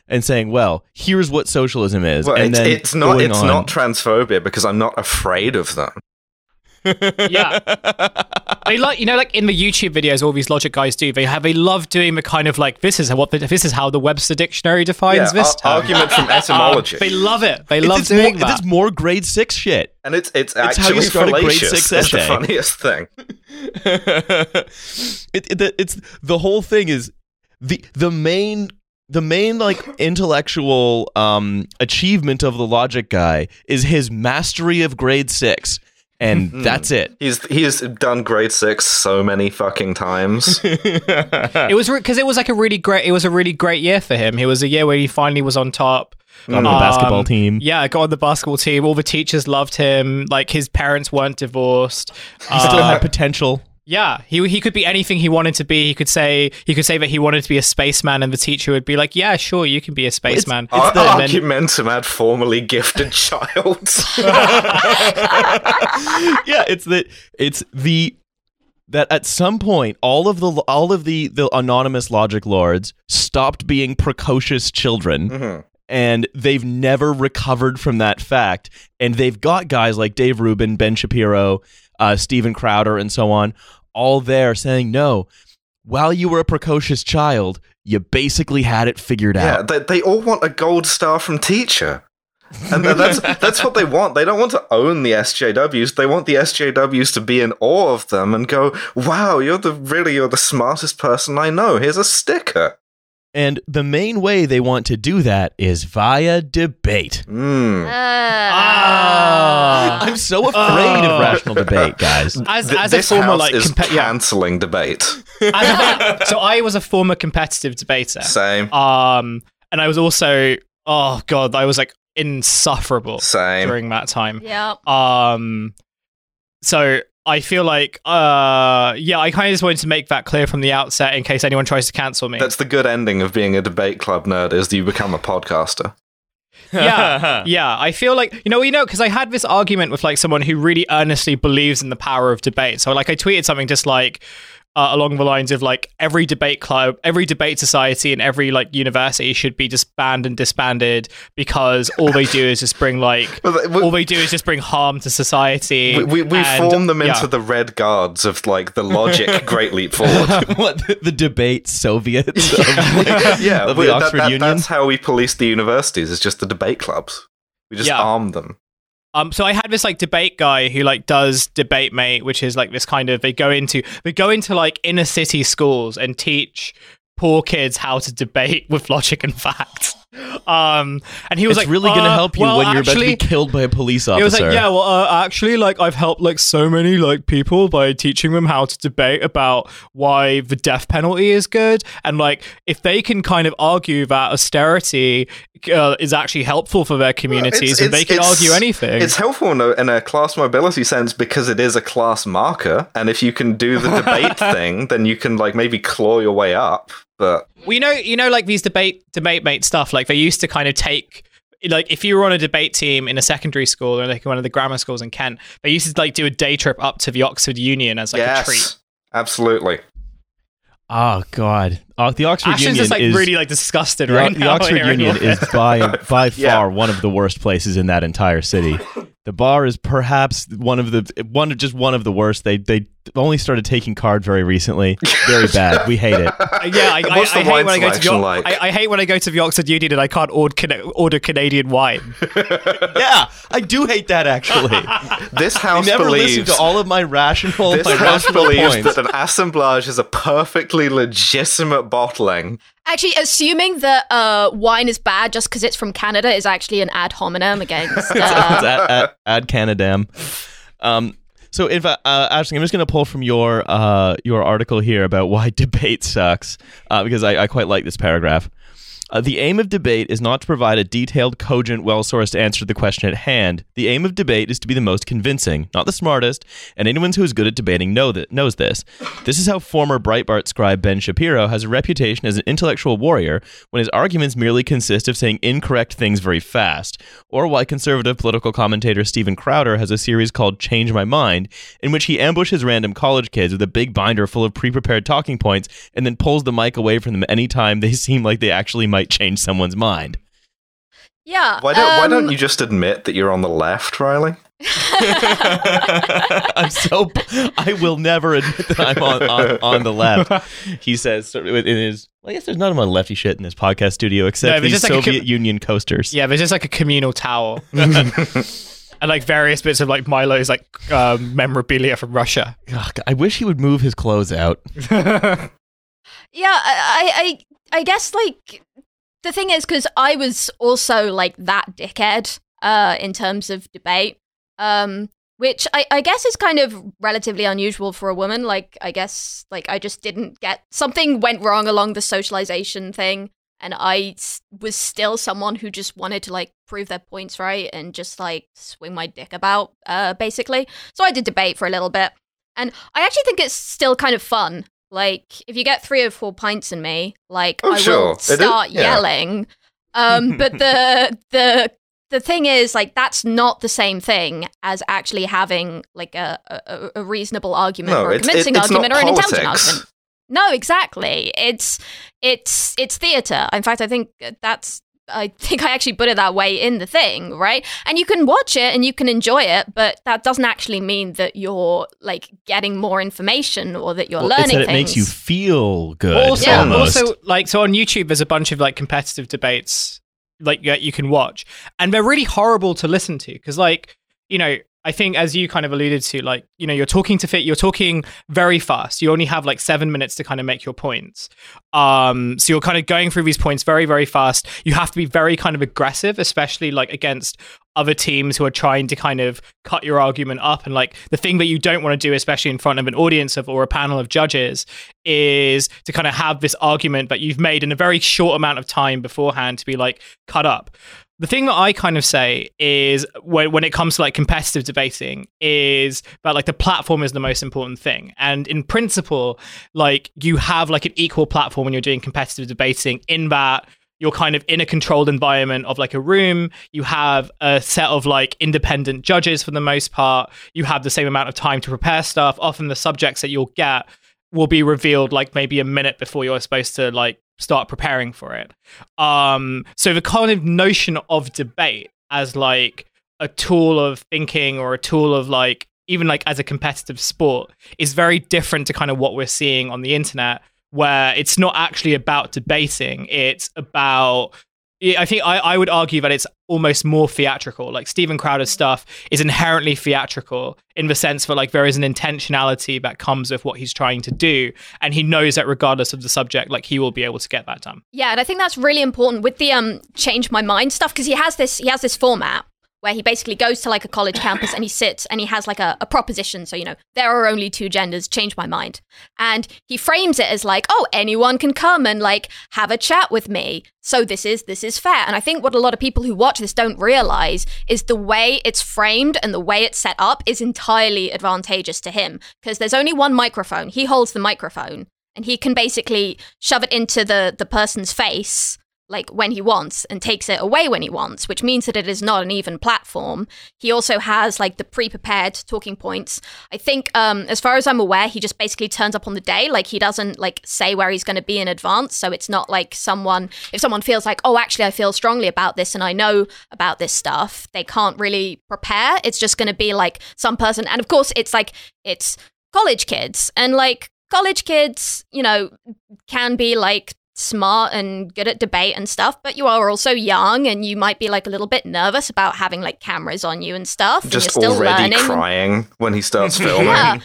Speaker 1: and saying, "Well, here's what socialism is."
Speaker 3: Well,
Speaker 1: and
Speaker 3: it's,
Speaker 1: then
Speaker 3: it's not it's
Speaker 1: on-
Speaker 3: not transphobia because I'm not afraid of them.
Speaker 2: Yeah. *laughs* They like you know like in the YouTube videos all these logic guys do they have they love doing the kind of like this is what the, this is how the Webster dictionary defines
Speaker 3: Yeah,
Speaker 2: this
Speaker 3: ar-
Speaker 2: term.
Speaker 3: argument from
Speaker 2: Um, *laughs*
Speaker 3: etymology,
Speaker 2: they love it. They
Speaker 1: It's-
Speaker 2: love
Speaker 1: it's
Speaker 2: doing
Speaker 1: more,
Speaker 2: that.
Speaker 1: It's more grade six shit.
Speaker 3: and it's it's
Speaker 1: It's how you
Speaker 3: actually
Speaker 1: start a grade
Speaker 3: fallacious.
Speaker 1: six
Speaker 3: It's the funniest thing. *laughs*
Speaker 1: it, it, the- it's the whole thing is the the main the main like intellectual um achievement of the logic guy is his mastery of grade 6 and that's it
Speaker 3: He's he's done grade six so many fucking times. *laughs*
Speaker 2: it was because it was like a really great. It was a really great year for him. It was a year where he finally was on top.
Speaker 1: on the
Speaker 2: Um,
Speaker 1: basketball team
Speaker 2: Yeah, got on the basketball team. All the teachers loved him. Like his parents weren't divorced.
Speaker 1: he still
Speaker 2: Uh,
Speaker 1: had potential
Speaker 2: Yeah, he he could be anything he wanted to be. He could say he could say that he wanted to be a spaceman, and the teacher would be like, "Yeah, sure, you can be a spaceman."
Speaker 3: Ar-
Speaker 1: the-
Speaker 2: And then-
Speaker 3: Argumentum ad formerly gifted *laughs* child. *laughs*
Speaker 1: yeah, it's the it's the that at some point all of the all of the the anonymous logic lords stopped being precocious children
Speaker 3: Mhm.
Speaker 1: and they've never recovered from that fact and they've got guys like Dave Rubin, Ben Shapiro, uh, Steven Crowder and so on all there saying no while you were a precocious child you basically had it figured
Speaker 3: Yeah,
Speaker 1: out
Speaker 3: they, they all want a gold star from teacher. And that's *laughs* that's what they want. They don't want to own the SJWs. They want the SJWs to be in awe of them and go, "Wow, you're the really you're the smartest person I know. Here's a sticker."
Speaker 1: And the main way they want to do that is via debate
Speaker 3: Mm.
Speaker 2: Ah.
Speaker 1: I'm so afraid
Speaker 2: Oh.
Speaker 1: of rational debate, guys. *laughs*
Speaker 2: as
Speaker 3: Th-
Speaker 2: as a
Speaker 3: this
Speaker 2: former
Speaker 3: house
Speaker 2: like
Speaker 3: is
Speaker 2: compe-
Speaker 3: canceling debate.
Speaker 2: as a- *laughs* so I was a former competitive debater.
Speaker 3: Same,
Speaker 2: Um, and I was also oh god, I was like insufferable
Speaker 3: same.
Speaker 2: during that time.
Speaker 4: yeah.
Speaker 2: Um, so I feel like, uh, yeah, I kind of just wanted to make that clear from the outset in case anyone tries to cancel me.
Speaker 3: That's the good ending of being a debate club nerd is you become a podcaster.
Speaker 2: yeah, *laughs* yeah. I feel like you know, you know, because I had this argument with like someone who really earnestly believes in the power of debate. So like, I tweeted something just like. Uh, along the lines of like every debate club, every debate society, and every like university should be disbanded and disbanded because all they do is just bring like *laughs*
Speaker 3: we-
Speaker 2: all they do is just bring harm to society.
Speaker 3: We, we, we
Speaker 2: and-
Speaker 3: form them into the red guards of like the logic *laughs* Great Leap Forward. *laughs*
Speaker 1: what the, the debate Soviets of, like,
Speaker 3: yeah,
Speaker 1: of
Speaker 3: we-
Speaker 1: the
Speaker 3: that-
Speaker 1: Oxford
Speaker 3: that-
Speaker 1: Union?
Speaker 3: that's how we police the universities. It's just the debate clubs. We just
Speaker 2: Yeah.
Speaker 3: arm them.
Speaker 2: Um, so I had this like debate guy who like does debate mate, which is like this kind of they go into they go into like inner city schools and teach poor kids how to debate *laughs* with logic and facts. Um, and he was
Speaker 1: it's
Speaker 2: like,
Speaker 1: really going to
Speaker 2: uh,
Speaker 1: help you
Speaker 2: well,
Speaker 1: when you're
Speaker 2: actually,
Speaker 1: about to be killed by a police officer.
Speaker 2: It was like, yeah, well, uh, actually, like I've helped like so many like people by teaching them how to debate about why the death penalty is good, and like if they can kind of argue that austerity uh, is actually helpful for their communities, and they can argue anything.
Speaker 3: It's helpful in a, in a class mobility sense because it is a class marker, and if you can do the *laughs* debate thing, then you can like maybe claw your way up. But
Speaker 2: We know, you know, like these debate debate mate stuff. Like they used to kind of take, like if you were on a debate team in a secondary school or like one of the grammar schools in Kent, they used to like do a day trip up to the Oxford Union as like a treat.
Speaker 3: yes, absolutely.
Speaker 1: oh god, oh, the Oxford
Speaker 2: Ashton's
Speaker 1: Union
Speaker 2: just like
Speaker 1: is
Speaker 2: really like disgusted
Speaker 1: the,
Speaker 2: right
Speaker 1: the
Speaker 2: now.
Speaker 1: Oxford Union is
Speaker 2: this.
Speaker 1: by *laughs* by
Speaker 3: Yeah.
Speaker 1: far one of the worst places in that entire city. The bar is perhaps one of the one of just one of the worst. They they only started taking card very recently. Very bad. We hate it. *laughs*
Speaker 2: yeah, I, I, I hate when I go to the,
Speaker 3: selection
Speaker 2: O-
Speaker 3: like?
Speaker 2: I, I hate when I go to the Oxford Union and I can't order, Cana- order Canadian wine. *laughs*
Speaker 1: yeah, I do hate that actually. *laughs*
Speaker 3: This
Speaker 1: I
Speaker 3: house
Speaker 1: never
Speaker 3: believes
Speaker 1: listened to all of my rational
Speaker 3: this
Speaker 1: my
Speaker 3: house
Speaker 1: rational
Speaker 3: believes
Speaker 1: points.
Speaker 3: that an assemblage is a perfectly legitimate bottling.
Speaker 4: Actually, assuming that uh, wine is bad just because it's from Canada is actually an ad hominem against.
Speaker 1: It's
Speaker 4: Uh,
Speaker 1: ad, ad, ad Canadam. Um, so, if uh, Aisling, I'm just going to pull from your uh, your article here about why *laughs* debate sucks, uh, because I, I quite like this paragraph. Uh, the aim of debate is not to provide a detailed, cogent, well sourced answer to the question at hand. The aim of debate is to be the most convincing, not the smartest, and anyone who is good at debating know that, knows this. This is how former Breitbart scribe Ben Shapiro has a reputation as an intellectual warrior when his arguments merely consist of saying incorrect things very fast, or why conservative political commentator Stephen Crowder has a series called Change My Mind, in which he ambushes random college kids with a big binder full of pre prepared talking points and then pulls the mic away from them anytime they *laughs* seem like they actually might change someone's mind.
Speaker 4: yeah.
Speaker 3: Why don't Why
Speaker 4: um,
Speaker 3: don't you just admit that you're on the left, Riley? *laughs* *laughs*
Speaker 1: I'm so. I will never admit that I'm on, on, on the left. He says in his. Well, I guess there's not a lot of lefty shit in this podcast studio
Speaker 2: No,
Speaker 1: except
Speaker 2: there's
Speaker 1: these
Speaker 2: just like
Speaker 1: Soviet
Speaker 2: com-
Speaker 1: Union coasters.
Speaker 2: Yeah, there's just like a communal towel. *laughs* and like various bits of like Milo's like um, memorabilia from Russia.
Speaker 1: Ugh, I wish he would move his clothes out.
Speaker 4: Yeah, I, I, I guess like the thing is because I was also like that dickhead uh, in terms of debate, um, which I, I guess is kind of relatively unusual for a woman. Like, I guess like I just didn't get something went wrong along the socialization thing, and I was still someone who just wanted to like prove their points right and just like swing my dick about, uh, basically. So I did debate for a little bit, and I actually think it's still kind of fun. Like, if you get three or four pints in me, like
Speaker 3: Oh,
Speaker 4: I
Speaker 3: sure.
Speaker 4: will start
Speaker 3: yeah.
Speaker 4: yelling. Um, *laughs* but the the the thing is, like, that's not the same thing as actually having like a a, a reasonable argument
Speaker 3: No,
Speaker 4: or a convincing
Speaker 3: it-
Speaker 4: argument or an intelligent argument. No, exactly. It's it's it's theater. In fact, I think that's I think I actually put it that way in the thing, right? And you can watch it and you can enjoy it, but that doesn't actually mean that you're like getting more information or that you're
Speaker 1: Well,
Speaker 4: learning
Speaker 1: it's that it
Speaker 4: things.
Speaker 1: makes you feel good.
Speaker 2: also,
Speaker 4: Yeah.
Speaker 2: also, like so on YouTube, there's a bunch of like competitive debates like that you can watch, and they're really horrible to listen to because, like, you know, I think as you kind of alluded to, like, you know, you're talking to fit, you're talking very fast. You only have like seven minutes to kind of make your points. Um, so you're kind of going through these points very, very fast. You have to be very kind of aggressive, especially like against other teams who are trying to kind of cut your argument up. And like the thing that you don't want to do, especially in front of an audience of or a panel of judges, is to kind of have this argument that you've made in a very short amount of time beforehand to be like cut up. The thing that I kind of say is when, when it comes to like competitive debating is that like the platform is the most important thing. And in principle, like you have like an equal platform when you're doing competitive debating in that you're kind of in a controlled environment of like a room. You have a set of like independent judges for the most part. You have the same amount of time to prepare stuff. Often the subjects that you'll get will be revealed like maybe a minute before you're supposed to like start preparing for it. Um, so the kind of notion of debate as like a tool of thinking or a tool of like even like as a competitive sport is very different to kind of what we're seeing on the internet where it's not actually about debating it's about I think I, I would argue that it's almost more theatrical. Like Stephen Crowder's stuff is inherently theatrical in the sense that like there is an intentionality that comes with what he's trying to do, and he knows that regardless of the subject, like he will be able to get that done.
Speaker 4: Yeah, and I think that's really important with the um change my mind stuff because he has this he has this format where he basically goes to like a college campus and he sits and he has like a, a, proposition. So, you know, there are only two genders, change my mind. And he frames it as like, oh, anyone can come and like have a chat with me. So this is this is fair. And I think what a lot of people who watch this don't realize is the way it's framed and the way it's set up is entirely advantageous to him. Because there's only one microphone. He holds the microphone and he can basically shove it into the the person's face like when he wants and takes it away when he wants, which means that it is not an even platform. He also has like the pre-prepared talking points. I think, um, as far as I'm aware, he just basically turns up on the day. Like he doesn't like say where he's going to be in advance. So it's not like someone, if someone feels like, oh, actually, I feel strongly about this and I know about this stuff, they can't really prepare. It's just going to be like some person, and of course, it's like it's college kids and like college kids, you know, can be like smart and good at debate and stuff, but you are also young and you might be like a little bit nervous about having like cameras on you and stuff.
Speaker 3: Just
Speaker 4: and you're
Speaker 3: still already
Speaker 4: learning.
Speaker 3: crying when he starts *laughs* filming.
Speaker 4: yeah,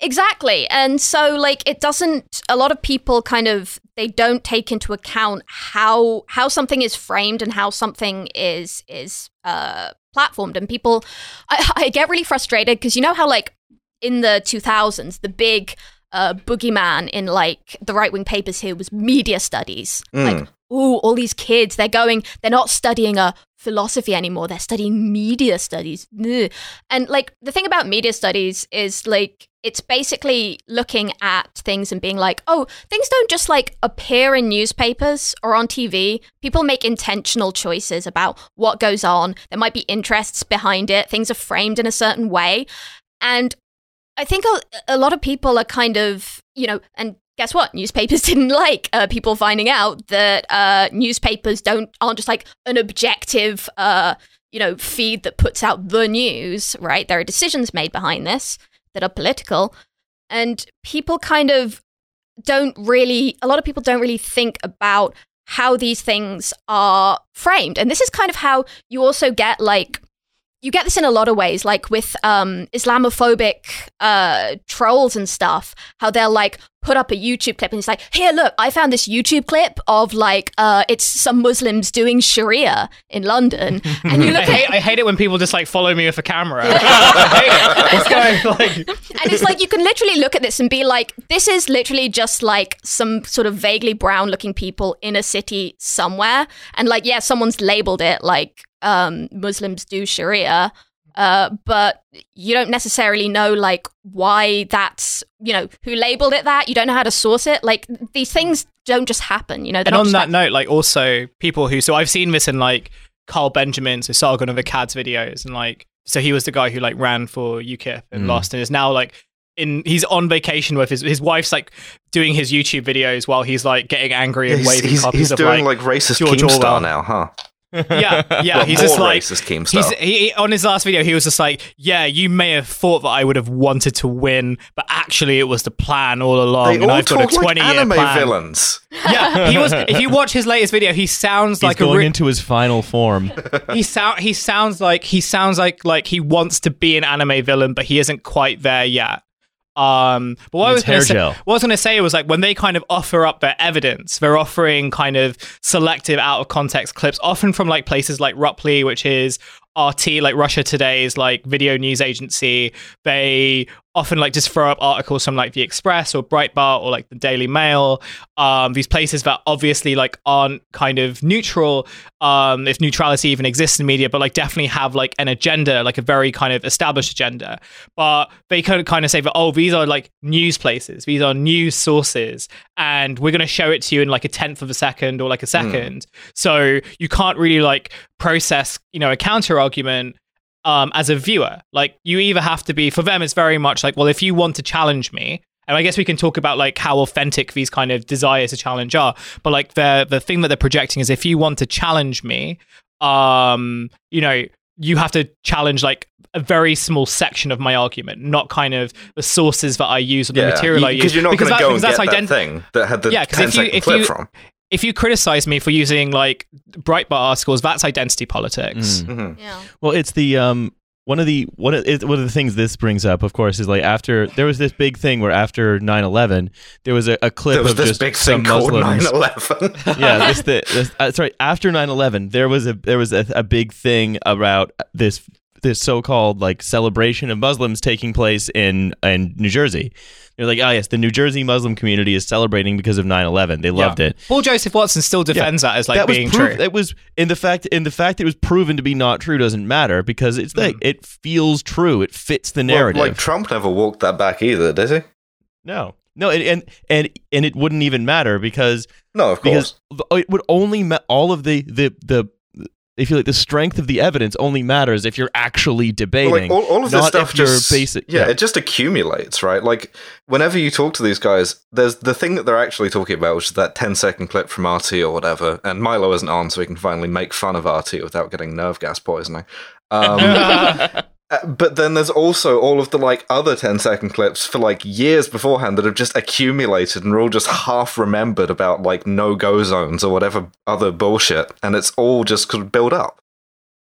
Speaker 4: exactly. And so like it doesn't a lot of people kind of they don't take into account how how something is framed and how something is is uh platformed and people I, I get really frustrated because you know how like in the 2000s the big uh, boogeyman in like the right wing papers here was media studies.
Speaker 3: Mm.
Speaker 4: Like, ooh, all these kids, they're going, they're not studying a philosophy anymore. They're studying media studies. Ugh. And like the thing about media studies is like it's basically looking at things and being like, oh, things don't just like appear in newspapers or on TV. People make intentional choices about what goes on. There might be interests behind it. Things are framed in a certain way. And I think a, a lot of people are kind of, you know, and guess what? Newspapers *laughs* didn't like uh, people finding out that uh, newspapers don't aren't just like an objective, uh, you know, feed that puts out the news. Right? There are decisions made behind this that are political, and people kind of don't really. A lot of people don't really think about how these things are framed, and this is kind of how you also get like you get this in a lot of ways, like with um, Islamophobic uh, trolls and stuff, how they're like put up a YouTube clip and it's like, here, look, I found this YouTube clip of like, uh, it's some Muslims doing Sharia in London. *laughs* And you
Speaker 2: I
Speaker 4: look
Speaker 2: hate,
Speaker 4: at
Speaker 2: I hate it when people just like follow me with a camera. *laughs* I hate it. What's going like?
Speaker 4: and it's like you can literally look at this and be like, this is literally just like some sort of vaguely brown looking people in a city somewhere. And like, yeah, someone's labeled it like um, Muslims do Sharia. Uh, but you don't necessarily know like why that's you know who labeled it that you don't know how to source it like these things don't just happen you know
Speaker 2: And on that
Speaker 4: like-
Speaker 2: note, like also people who so I've seen this in like Carl Benjamin, so Sargon of Akkad videos, and like so he was the guy who like ran for UKIP and
Speaker 1: Mm.
Speaker 2: lost, and is now like in he's on vacation with his his wife's like doing his YouTube videos while he's like getting angry and
Speaker 3: He's,
Speaker 2: waving
Speaker 3: he's,
Speaker 2: copies
Speaker 3: he's
Speaker 2: of
Speaker 3: doing
Speaker 2: like,
Speaker 3: like, racist
Speaker 2: George
Speaker 3: Keemstar now, huh?
Speaker 2: Yeah *laughs* yeah
Speaker 3: Well,
Speaker 2: he's
Speaker 3: more
Speaker 2: just like
Speaker 3: racist Keemstar.
Speaker 2: He's, he, he- on his last video, he was just like, "Yeah, you may have thought that I would have wanted to win, but actually, it was the plan all along,
Speaker 3: they
Speaker 2: and
Speaker 3: all
Speaker 2: I've got a
Speaker 3: talk like
Speaker 2: twenty-year
Speaker 3: anime
Speaker 2: plan."
Speaker 3: villains.
Speaker 2: Yeah, he was. If you watch his latest video, he sounds
Speaker 1: He's
Speaker 2: like a
Speaker 1: going
Speaker 2: re-
Speaker 1: into his final form. *laughs*
Speaker 2: he sound he sounds like he sounds like like he wants to be an anime villain, but he isn't quite there yet. Um, but what I was
Speaker 1: hair
Speaker 2: going to say, what I was to say was like when they kind of offer up their evidence, they're offering kind of selective out of context clips, often from like places like Ruptly, which is RT, like Russia Today's like video news agency. They often like just throw up articles from like the Express or Breitbart or like the Daily Mail. Um, these places that obviously like aren't kind of neutral, um, if neutrality even exists in media, but like definitely have like an agenda, like a very kind of established agenda. But they kind of kind of say that oh, these are like news places, these are news sources, and we're going to show it to you in like a tenth of a second or like a second. So you can't really like process, you know, a counter argument um, as a viewer. Like you either have to be for them, it's very much like, well, if you want to challenge me and I guess we can talk about like how authentic these kind of desires to challenge are. But like the the thing that they're projecting is if you want to challenge me, um, you know, you have to challenge like a very small section of my argument, not kind of the sources that I use or the material I use.
Speaker 3: because you're not going to
Speaker 2: that-
Speaker 3: go and
Speaker 2: because
Speaker 3: get
Speaker 2: that's
Speaker 3: that thing that had the
Speaker 2: Yeah, 'cause
Speaker 3: 10
Speaker 2: if you- if
Speaker 3: clip
Speaker 2: you-
Speaker 3: from.
Speaker 2: If you criticize me for using like Breitbart articles, that's identity politics.
Speaker 1: Mm.
Speaker 3: Mhm.
Speaker 4: Yeah.
Speaker 1: Well, it's the um one of the one of, it, one of the things this brings up, of course, is like after there was this big thing where after 9-11, there was a, a clip
Speaker 3: There was
Speaker 1: of
Speaker 3: this
Speaker 1: just
Speaker 3: big
Speaker 1: some
Speaker 3: thing
Speaker 1: Muslims.
Speaker 3: 9/11.
Speaker 1: yeah, this, *laughs* the, this uh, sorry. After 9-11, there was a there was a, a big thing about this this so-called like celebration of Muslims taking place in in New Jersey. They're like, oh yes, the New Jersey Muslim community is celebrating because of 9-11. They loved it.
Speaker 2: Paul Joseph Watson still defends that as like
Speaker 1: that was
Speaker 2: being
Speaker 1: proof,
Speaker 2: true.
Speaker 1: It was in the fact in the fact that it was proven to be not true doesn't matter because it's like it feels true. It fits the
Speaker 3: Mm. Well,
Speaker 1: narrative.
Speaker 3: like Trump never walked that back either, does he?
Speaker 1: no, no, and, and and and it wouldn't even matter because
Speaker 3: No, of
Speaker 1: because
Speaker 3: course.
Speaker 1: the- it would only ma- all of the the the if you like the strength of the evidence only matters if you're actually
Speaker 3: But,
Speaker 1: debating.
Speaker 3: like all, all of this
Speaker 1: not
Speaker 3: stuff just
Speaker 1: basic-
Speaker 3: yeah,
Speaker 1: yeah.
Speaker 3: it just accumulates, right? Like whenever you talk to these guys, there's the thing that they're actually talking about, which is that 10 second clip from RT or whatever. And Milo isn't on, so we can finally make fun of RT without getting nerve gas poisoning. Um, *laughs* *laughs* uh, but then there's also all of the like other 10 second clips for like years beforehand that have just accumulated and are all just half remembered about like no go zones or whatever other bullshit. And it's all just could build up.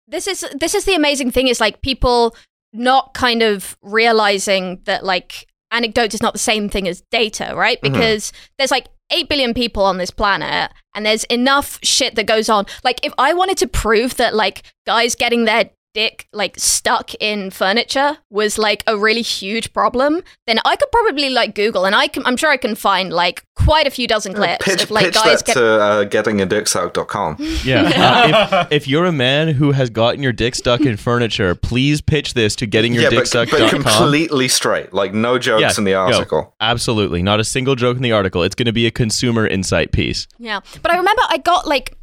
Speaker 4: this is this is the amazing thing is like people not kind of realizing that like anecdote is not the same thing as data right
Speaker 3: Mhm.
Speaker 4: because there's like 8 billion people on this planet and there's enough shit that goes on like if i wanted to prove that like guys getting their dick like stuck in furniture was like a really huge problem then i could probably like google and i can i'm sure i can find like quite a few dozen clips
Speaker 3: Pitch,
Speaker 4: of like
Speaker 3: pitch
Speaker 4: guys
Speaker 3: that to uh, gettingadicksuck.com.
Speaker 1: yeah, uh, if, if you're a man who has gotten your dick stuck in furniture, please pitch this to getting your
Speaker 3: yeah,
Speaker 1: dick
Speaker 3: but,
Speaker 1: sucked.
Speaker 3: but completely straight. Like no jokes
Speaker 1: Yeah,
Speaker 3: in the
Speaker 1: yo.
Speaker 3: article.
Speaker 1: Absolutely, not a single joke in the article. It's going to be a consumer insight piece.
Speaker 4: Yeah. But I remember I got like,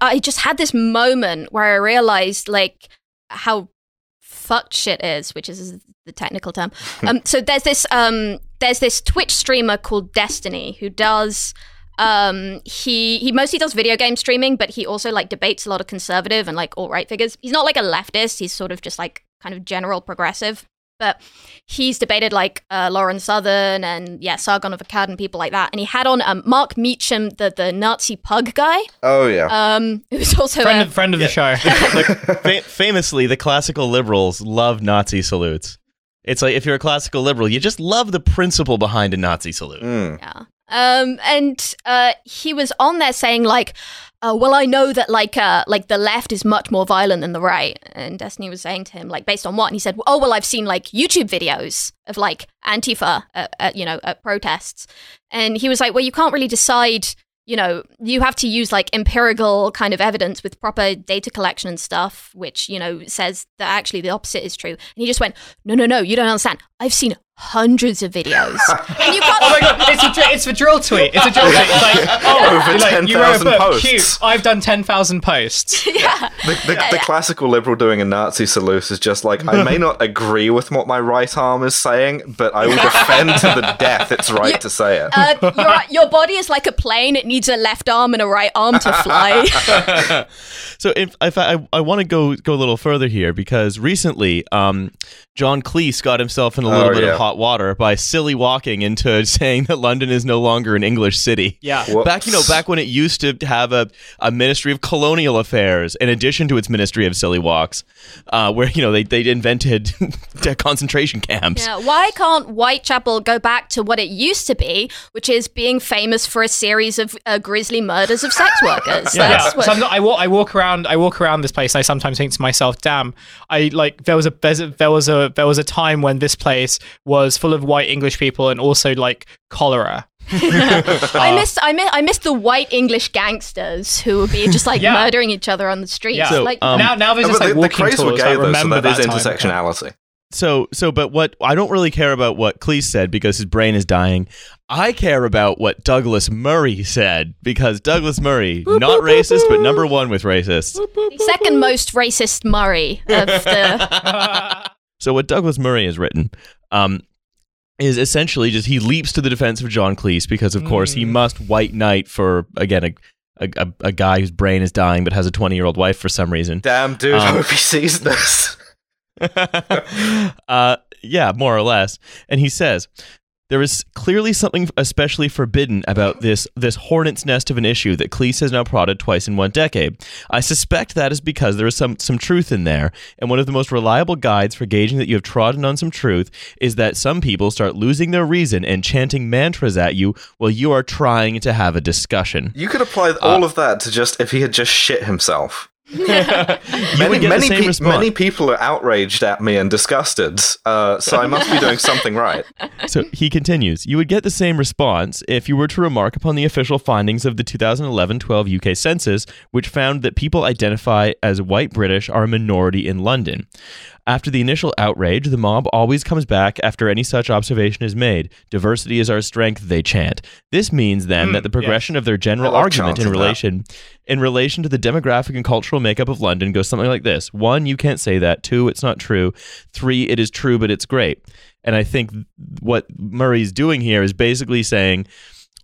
Speaker 4: I just had this moment where I realized like how fucked shit is, which is the technical term. *laughs* Um, so there's this, um, there's this Twitch streamer called Destiny who does, um, he, he mostly does video game streaming, but he also like debates a lot of conservative and like alt right figures. He's not like a leftist. He's sort of just like kind of general progressive. But he's debated like uh, Lauren Southern and yeah, Sargon of Akkad and people like that. And he had on um, Mark Meechan, the the Nazi pug guy,
Speaker 3: Oh yeah.
Speaker 4: um, *laughs* who's also
Speaker 2: friend
Speaker 4: a,
Speaker 2: of, friend of the show. *laughs* *laughs*
Speaker 1: Fa- famously, the classical liberals love Nazi salutes. It's like if you're a classical liberal, you just love the principle behind a Nazi salute.
Speaker 3: Mm.
Speaker 4: yeah. Um, and uh, he was on there saying like, uh, "Well, I know that like uh, like the left is much more violent than the right." And Destiny was saying to him like, based on what? And he said, "Oh, well, I've seen like YouTube videos of like Antifa, at, at, you know, at protests." And he was like, "Well, you can't really decide." You know, you have to use like empirical kind of evidence with proper data collection and stuff, which, you know, says that actually the opposite is true. And he just went, No, no, no, you don't understand. I've seen hundreds of videos. *laughs* and you can't
Speaker 2: Oh my god, it's a it's a drill tweet. It's a drill tweet. It's like *laughs* oh,
Speaker 3: Over
Speaker 2: like, you wrote a
Speaker 3: 10,000
Speaker 2: book.
Speaker 3: posts.
Speaker 2: Cute. I've done ten thousand posts. *laughs*
Speaker 4: yeah.
Speaker 3: The, the, the classical liberal doing a Nazi salute is just like I may not agree with what my right arm is saying, but I will defend to the death its right
Speaker 4: You-
Speaker 3: to say it.
Speaker 4: Uh, your, your body is like a plane. It needs a left arm and a right arm to fly.
Speaker 1: So if, if I, I want to go go a little further here because recently um, John Cleese got himself in a little
Speaker 3: Oh,
Speaker 1: bit
Speaker 3: yeah.
Speaker 1: of hot water by silly walking into *laughs* saying that London is no longer an English city.
Speaker 2: Yeah.
Speaker 3: Whoops.
Speaker 1: Back you know back when it used to have a, a ministry of colonial affairs in addition to its ministry of silly walks, uh, where you know they they invented *laughs* concentration camps.
Speaker 4: yeah, why can't Whitechapel go back to what it used to be, which is being famous for a series of uh, grisly murders of sex workers?
Speaker 2: Yeah,
Speaker 4: That's
Speaker 2: yeah.
Speaker 4: what-
Speaker 2: So I'm not, I walk. I walk around. I walk around this place. And I sometimes think to myself, "Damn! I like there was a- there was a there was a time when this place was full of white English people and also like cholera." *laughs*
Speaker 4: I missed, I miss, I missed the white English gangsters who would be just like
Speaker 2: Yeah.
Speaker 4: murdering each other on the streets.
Speaker 2: Yeah.
Speaker 1: So,
Speaker 4: like,
Speaker 1: um,
Speaker 2: now now there's just like
Speaker 3: the, the
Speaker 2: walking
Speaker 3: craze were
Speaker 2: tours.
Speaker 3: gay
Speaker 2: I
Speaker 3: though, so
Speaker 2: remember
Speaker 3: that is
Speaker 2: that time.
Speaker 3: intersectionality.
Speaker 1: So so but what I don't really care about what Cleese said because his brain is dying. I care about what Douglas Murray said because Douglas Murray, not racist, but number one with racists.
Speaker 4: the second most racist Murray of the. *laughs*
Speaker 1: So what Douglas Murray has written, um, is essentially just he leaps to the defense of John Cleese because, of course, he
Speaker 2: Mm.
Speaker 1: must white knight for again a, a a a guy whose brain is dying but has a twenty year old wife for some reason.
Speaker 3: Damn, dude,
Speaker 1: Um,
Speaker 3: hope he sees this. *laughs*
Speaker 1: uh, yeah, more or less. And he says, there is clearly something especially forbidden about this this hornet's nest of an issue that Cleese has now prodded twice in one decade. I suspect that is because there is some some truth in there, and one of the most reliable guides for gauging that you have trodden on some truth is that some people start losing their reason and chanting mantras at you while you are trying to have a discussion.
Speaker 3: You could apply all of that to just if he had just shit himself. *laughs* Many, many, pe- many people are outraged at me and disgusted, uh, so I must be doing *laughs* something right.
Speaker 1: So he continues, you would get the same response if you were to remark upon the official findings of the 2011-12 UK census, which found that people identify as white British are a minority in London. After the initial outrage, the mob always comes back after any such observation is made. Diversity is our strength, they chant. This means then
Speaker 2: Hmm,
Speaker 1: that the progression of their general argument in
Speaker 3: chanting that.
Speaker 1: relation in relation to the demographic and cultural makeup of London goes something like this. One, you can't say that. Two, it's not true. Three, it is true, but it's great. And I think what Murray's doing here is basically saying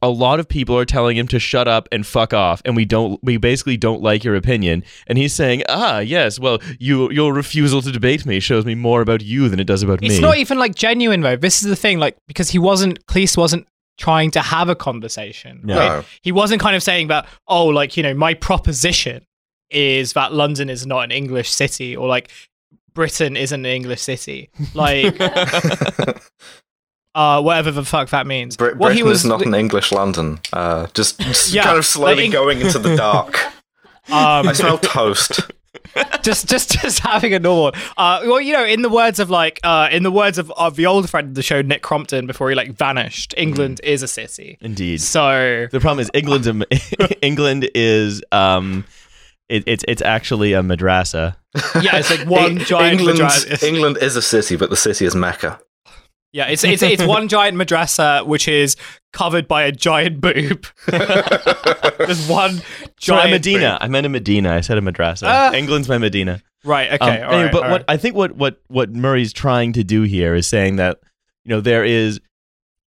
Speaker 1: a lot of people are telling him to shut up and fuck off and we don't we basically don't like your opinion and he's saying ah yes well you your refusal to debate me shows me more about you than it does about
Speaker 2: It's
Speaker 1: me it's
Speaker 2: not even like genuine though. This is the thing, like because he wasn't Cleese wasn't trying to have a conversation.
Speaker 1: No.
Speaker 2: right?
Speaker 3: No.
Speaker 2: He wasn't kind of saying that, oh, like, you know, my proposition is that London is not an English city or like Britain isn't an English city. Like *laughs* *laughs* uh whatever the fuck that means.
Speaker 3: Br-
Speaker 2: what
Speaker 3: Britain
Speaker 2: he was
Speaker 3: is not an English London. Uh, just, *laughs* just
Speaker 2: Yeah,
Speaker 3: kind of slowly
Speaker 2: like
Speaker 3: going into the dark. *laughs*
Speaker 2: um
Speaker 3: I smell toast. *laughs*
Speaker 2: just just just having a normal uh well you know in the words of like uh in the words of, of the old friend of the show Nick Crompton before he like vanished England is a city
Speaker 1: indeed
Speaker 2: so
Speaker 1: the problem is England. england is um it, it's it's actually a madrasa
Speaker 2: yeah it's like one giant
Speaker 3: England, England is a city, but the city is Mecca.
Speaker 2: Yeah it's it's it's one *laughs* giant madrasa which is covered by a giant boob *laughs* there's one giant
Speaker 1: medina
Speaker 2: boob.
Speaker 1: i meant a medina i said a madrasa
Speaker 2: Ah.
Speaker 1: england's my medina
Speaker 2: right
Speaker 1: Um,
Speaker 2: okay all
Speaker 1: anyway,
Speaker 2: right,
Speaker 1: but what
Speaker 2: right.
Speaker 1: I think what what what Murray's trying to do here is saying that you know there is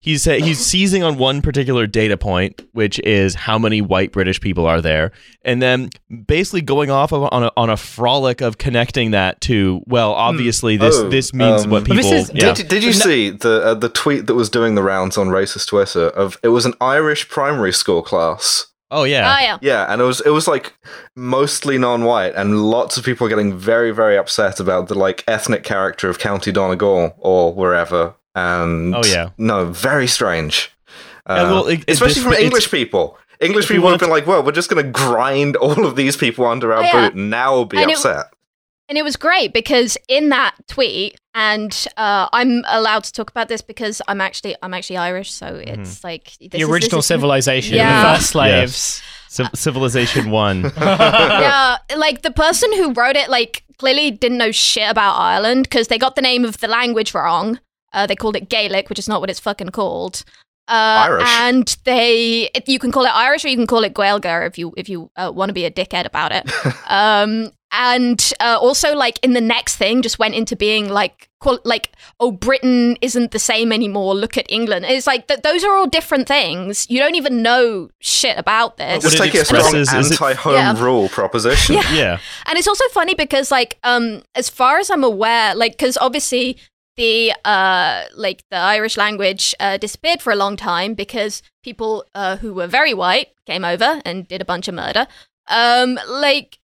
Speaker 1: he's say, he's *laughs* seizing on one particular data point, which is how many white British people are there, and then basically going off of, on a on a frolic of connecting that to well, obviously this
Speaker 3: Oh,
Speaker 1: this means
Speaker 3: um,
Speaker 1: what people.
Speaker 2: is-
Speaker 1: yeah.
Speaker 3: Did, did you see the uh, the tweet that was doing the rounds on racist Twitter of it was an Irish primary school class.
Speaker 1: oh yeah.
Speaker 4: Oh yeah.
Speaker 3: Yeah, and it was it was like mostly non-white, and lots of people getting very very upset about the like ethnic character of County Donegal or wherever. And
Speaker 1: Oh, yeah.
Speaker 3: no, very strange. Uh,
Speaker 1: Yeah, well, it- it-
Speaker 3: especially
Speaker 1: this-
Speaker 3: from English people. English
Speaker 1: if we
Speaker 3: people have been like, "Well, we're just going to grind *laughs* all of these people under our
Speaker 4: Oh, yeah.
Speaker 3: boot, and now we'll be
Speaker 4: And it-
Speaker 3: upset."
Speaker 4: And it was great because in that tweet, and uh, I'm allowed to talk about this because I'm actually I'm actually Irish, so it's like this
Speaker 2: the
Speaker 4: is-
Speaker 2: original
Speaker 4: this is,
Speaker 2: civilization
Speaker 4: Yeah.
Speaker 2: the first slaves
Speaker 1: Civ- Civilization one. *laughs*
Speaker 4: yeah, like the person who wrote it, like clearly didn't know shit about Ireland because they got the name of the language wrong. Uh, they called it Gaelic, which is not what it's fucking called. Uh,
Speaker 3: Irish.
Speaker 4: and they, you can call it Irish or you can call it Gaeilge if you if you uh, want to be a dickhead about it. *laughs* um, and uh, also, like in the next thing, just went into being like, call, like, oh, Britain isn't the same anymore. Look at England. It's like th- those are all different things. You don't even know shit about this.
Speaker 1: What
Speaker 3: Just take it as a strong
Speaker 1: expresses is
Speaker 3: anti-home
Speaker 4: Yeah.
Speaker 3: rule proposition. *laughs*
Speaker 4: Yeah.
Speaker 1: yeah.
Speaker 4: And it's also funny because, like, um, as far as I'm aware, like, because obviously the uh, like the Irish language uh, disappeared for a long time because people uh, who were very white came over and did a bunch of murder. Um, like,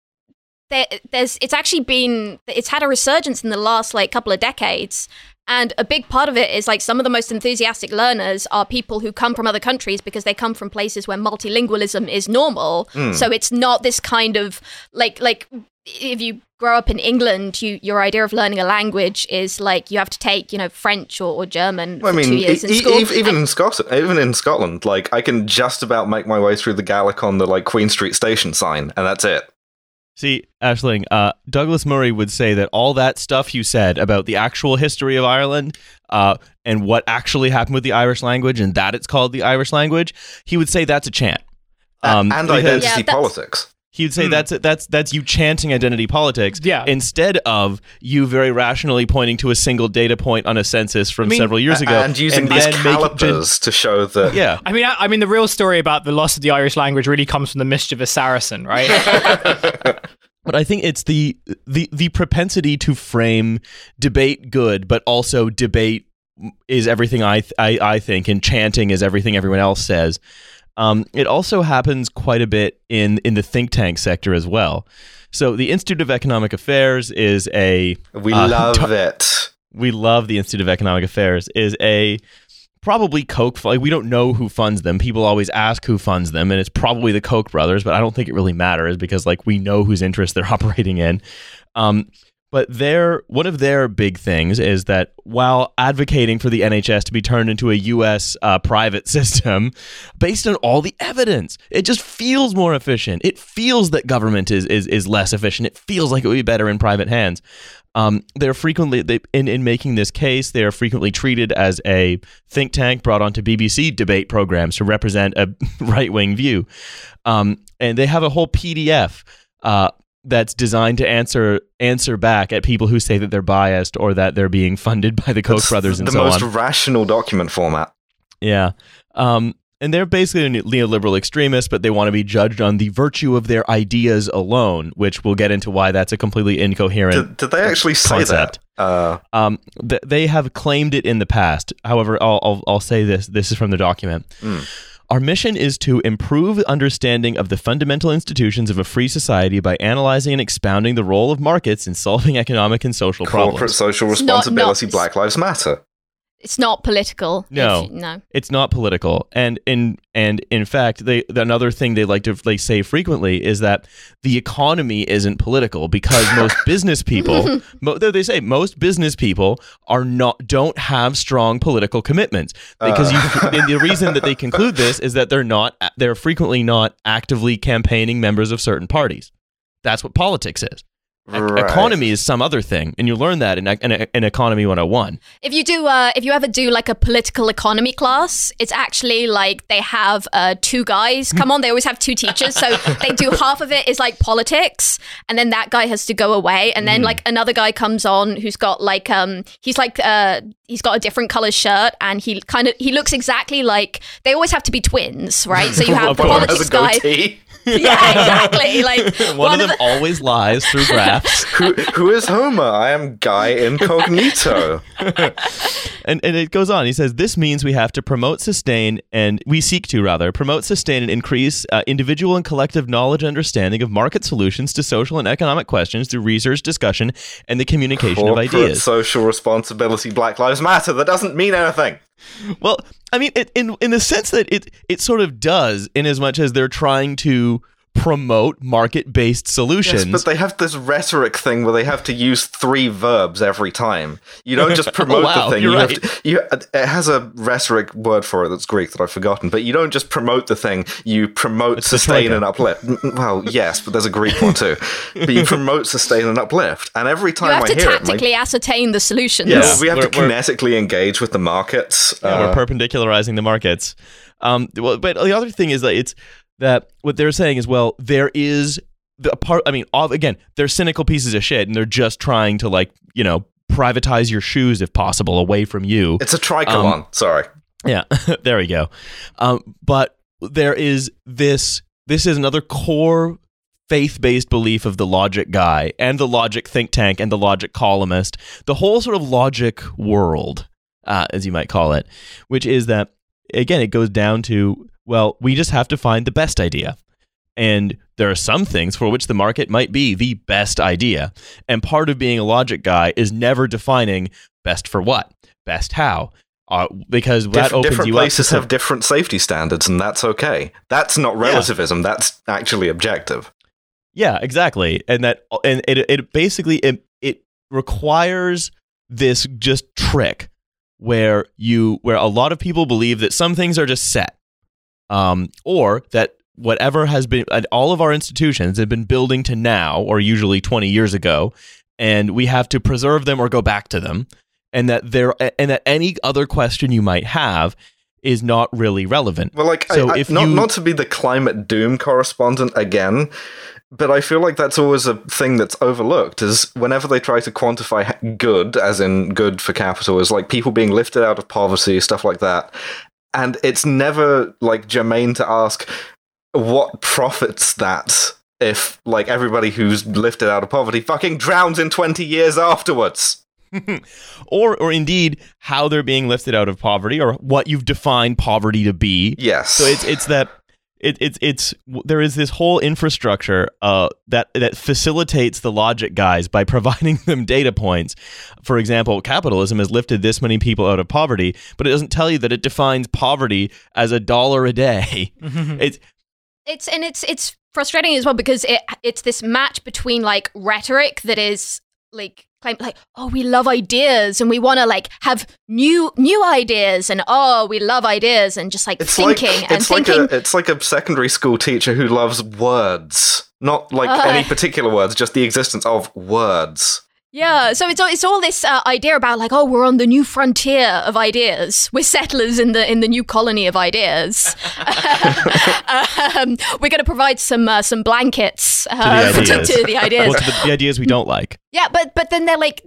Speaker 4: there, there's it's actually been it's had a resurgence in the last like couple of decades. And a big part of it is like some of the most enthusiastic learners are people who come from other countries because they come from places where multilingualism is normal. So it's not this kind of like like if you grow up in England, you your idea of learning a language is like you have to take you know French or, or German
Speaker 3: Well,
Speaker 4: for
Speaker 3: I
Speaker 4: two
Speaker 3: mean,
Speaker 4: years
Speaker 3: e-
Speaker 4: in
Speaker 3: e-
Speaker 4: school.
Speaker 3: ev- even in Scotland, even in Scotland, like I can just about make my way through the Gaelic on the like Queen Street station sign, and that's it.
Speaker 1: See, Aisling, uh, Douglas Murray would say that all that stuff you said about the actual history of Ireland uh, and what actually happened with the Irish language and that it's called the Irish language, he would say that's a chant. Um,
Speaker 3: and
Speaker 1: because-
Speaker 3: identity
Speaker 4: Yeah,
Speaker 3: politics.
Speaker 1: He'd say hmm. that's that's that's you chanting identity politics
Speaker 2: Yeah.
Speaker 1: instead of you very rationally pointing to a single data point on a census from
Speaker 2: mean,
Speaker 1: several years ago
Speaker 3: and using these
Speaker 1: then
Speaker 3: calipers to show that
Speaker 1: yeah.
Speaker 2: I mean, I, I mean, the real story about the loss of the Irish language really comes from the mischievous Saracen, right? *laughs*
Speaker 1: But I think it's the the the propensity to frame debate good, but also debate is everything I th- I, I think, and chanting is everything everyone else says. Um, it also happens quite a bit in in the think tank sector as well. So the Institute of Economic Affairs is a
Speaker 3: we
Speaker 1: Uh, *laughs*
Speaker 3: love
Speaker 1: t-
Speaker 3: it.
Speaker 1: we love the Institute of Economic Affairs is a probably Koch. Like we don't know who funds them. People always ask who funds them, and it's probably the Koch brothers. But I don't think it really matters because like we know whose interests they're *laughs* operating in. Um, but their one of their big things is that while advocating for the NHS to be turned into a U.S. Uh, private *laughs* system, based on all the evidence, it just feels more efficient. It feels that government is is is less efficient. It feels like it would be better in private hands. Um, they're frequently they, in in making this case, they are frequently treated as a think tank brought onto BBC debate programs to represent a *laughs* right wing view, um, and they have a whole PDF. Uh, that's designed to answer answer back at people who say that they're biased or that they're being funded by the Koch brothers and
Speaker 3: the
Speaker 1: so
Speaker 3: most rational document format.
Speaker 1: Yeah. Um, and they're basically a neoliberal extremist, but they want to be judged on the virtue of their ideas alone, which we'll get into why that's a completely incoherent.
Speaker 3: Did, did they actually say that? Uh,
Speaker 1: Um, th- they have claimed it in the past. However, I'll, I'll, I'll say this. This is from the document.
Speaker 3: Mm.
Speaker 1: Our mission is to improve understanding of the fundamental institutions of a free society by analyzing and expounding the role of markets in solving economic and social
Speaker 3: corporate
Speaker 1: problems.
Speaker 3: social
Speaker 4: It's not-
Speaker 3: responsibility,
Speaker 4: not-
Speaker 3: Black Lives Matter.
Speaker 4: It's not political.
Speaker 1: No.
Speaker 4: If- no.
Speaker 1: It's not political, and in and in fact, they another thing they like to they say frequently is that the economy isn't political because most *laughs* business people, *laughs* mo- they say most business people are not don't have strong political commitments uh. because you, *laughs* and the reason that they conclude this is that they're not they're frequently not actively campaigning members of certain parties. That's what politics is.
Speaker 3: Right.
Speaker 1: Economy is some other thing, and you learn that in, in, in Economy 101.
Speaker 4: If you do, uh, if you ever do like a political economy class, it's actually like they have uh, two guys come on. They always have two teachers, so *laughs* they do half of it is like politics, and then that guy has to go away, and then like another guy comes on who's got like um he's like uh he's got a different color shirt, and he kind of he looks exactly like they always have to be twins, right? So you *laughs* have the politics guy,
Speaker 3: goatee. *laughs*
Speaker 4: yeah, exactly. Like *laughs*
Speaker 1: One, of them always lies through graphs. *laughs*
Speaker 3: who, who is Homer? I am Guy Incognito.
Speaker 1: and, and it goes on. He says, This means we have to promote, sustain, and we seek to rather promote, sustain, and increase uh, individual and collective knowledge and understanding of market solutions to social and economic questions through research, discussion, and the communication of
Speaker 3: Corporate
Speaker 1: ideas.
Speaker 3: social responsibility, Black Lives Matter. That doesn't mean anything.
Speaker 1: Well, I mean, it, in in the sense that it it sort of does, in as much as they're trying to promote market based solutions.
Speaker 3: Yes, but they have this rhetoric thing where they have to use three verbs every time. You don't just *laughs* promote
Speaker 1: wow,
Speaker 3: the thing.
Speaker 1: you're
Speaker 3: you
Speaker 1: right.
Speaker 3: have to, you, it has a rhetoric word for it that's Greek that I've forgotten. But you don't just promote the thing. You promote,
Speaker 1: It's
Speaker 3: sustain, and uplift. Well, yes, but there's a Greek one too. *laughs* but you promote, sustain, and uplift. And every time
Speaker 4: you have
Speaker 3: I
Speaker 4: to
Speaker 3: hear it, my,
Speaker 4: tactically ascertain the solutions.
Speaker 3: yes,
Speaker 1: Yeah.
Speaker 3: we have to
Speaker 1: We're- we're-
Speaker 3: kinetically engage with the markets.
Speaker 1: Yeah,
Speaker 3: Uh,
Speaker 1: we're perpendicularizing the markets. Um, well, but the other thing is that it's that what they're saying is well, there is the part. I mean, of, again, they're cynical pieces of shit, and they're just trying to like you know privatize your shoes if possible away from you.
Speaker 3: it's a tricolon.
Speaker 1: Um,
Speaker 3: Sorry.
Speaker 1: Yeah, *laughs* there we go. Um, but there is this. This is another core faith-based belief of the logic guy and the logic think tank and the logic columnist, the whole sort of logic world, uh, as you might call it, which is that again, it goes down to well, we just have to find the best idea. And there are some things for which the market might be the best idea. And part of being a logic guy is never defining best for what, best how, uh, because that opens
Speaker 3: different
Speaker 1: you up
Speaker 3: places
Speaker 1: some-
Speaker 3: have different safety standards, and that's okay. That's not relativism. That's actually objective.
Speaker 1: Yeah, exactly. And that and it it basically it, it requires this just trick where you where a lot of people believe that some things are just set. Um or that whatever has been and all of our institutions have been building to now or usually 20 years ago and we have to preserve them or go back to them and that there and that any other question you might have is not really relevant.
Speaker 3: Well, like,
Speaker 1: So
Speaker 3: I, I-
Speaker 1: if
Speaker 3: not
Speaker 1: you-
Speaker 3: not to be the climate doom correspondent again, but I feel like that's always a thing that's overlooked. Is whenever they try to quantify good, as in good for capital, is like people being lifted out of poverty, stuff like that, and it's never like germane to ask what profits that if like everybody who's lifted out of poverty fucking drowns in twenty years afterwards. *laughs*
Speaker 1: or or indeed how they're being lifted out of poverty or what you've defined poverty to be.
Speaker 3: Yes.
Speaker 1: So it's it's that it, it's it's there is this whole infrastructure uh, that that facilitates the logic guys by *laughs* providing them data points. For example, capitalism has lifted this many people out of poverty, but it doesn't tell you that it defines poverty as a dollar a day. it's
Speaker 4: It's and it's it's frustrating as well because it it's this match between like rhetoric that is like claim like oh we love ideas and we want to like have new new ideas and oh we love ideas and just like
Speaker 3: it's
Speaker 4: thinking
Speaker 3: like
Speaker 4: and
Speaker 3: it's
Speaker 4: thinking
Speaker 3: like a it's like a secondary school teacher who loves words, not like
Speaker 4: Uh.
Speaker 3: any particular words, just the existence of words.
Speaker 4: Yeah, so it's all, it's all this uh, idea about like, oh, we're on the new frontier of ideas. We're settlers in the in the new colony of ideas. *laughs* um, we're going to provide some uh, some blankets uh,
Speaker 1: the *laughs* ideas.
Speaker 4: to, to the ideas.
Speaker 1: well, to the, the ideas we don't like.
Speaker 4: Yeah, but but then they're like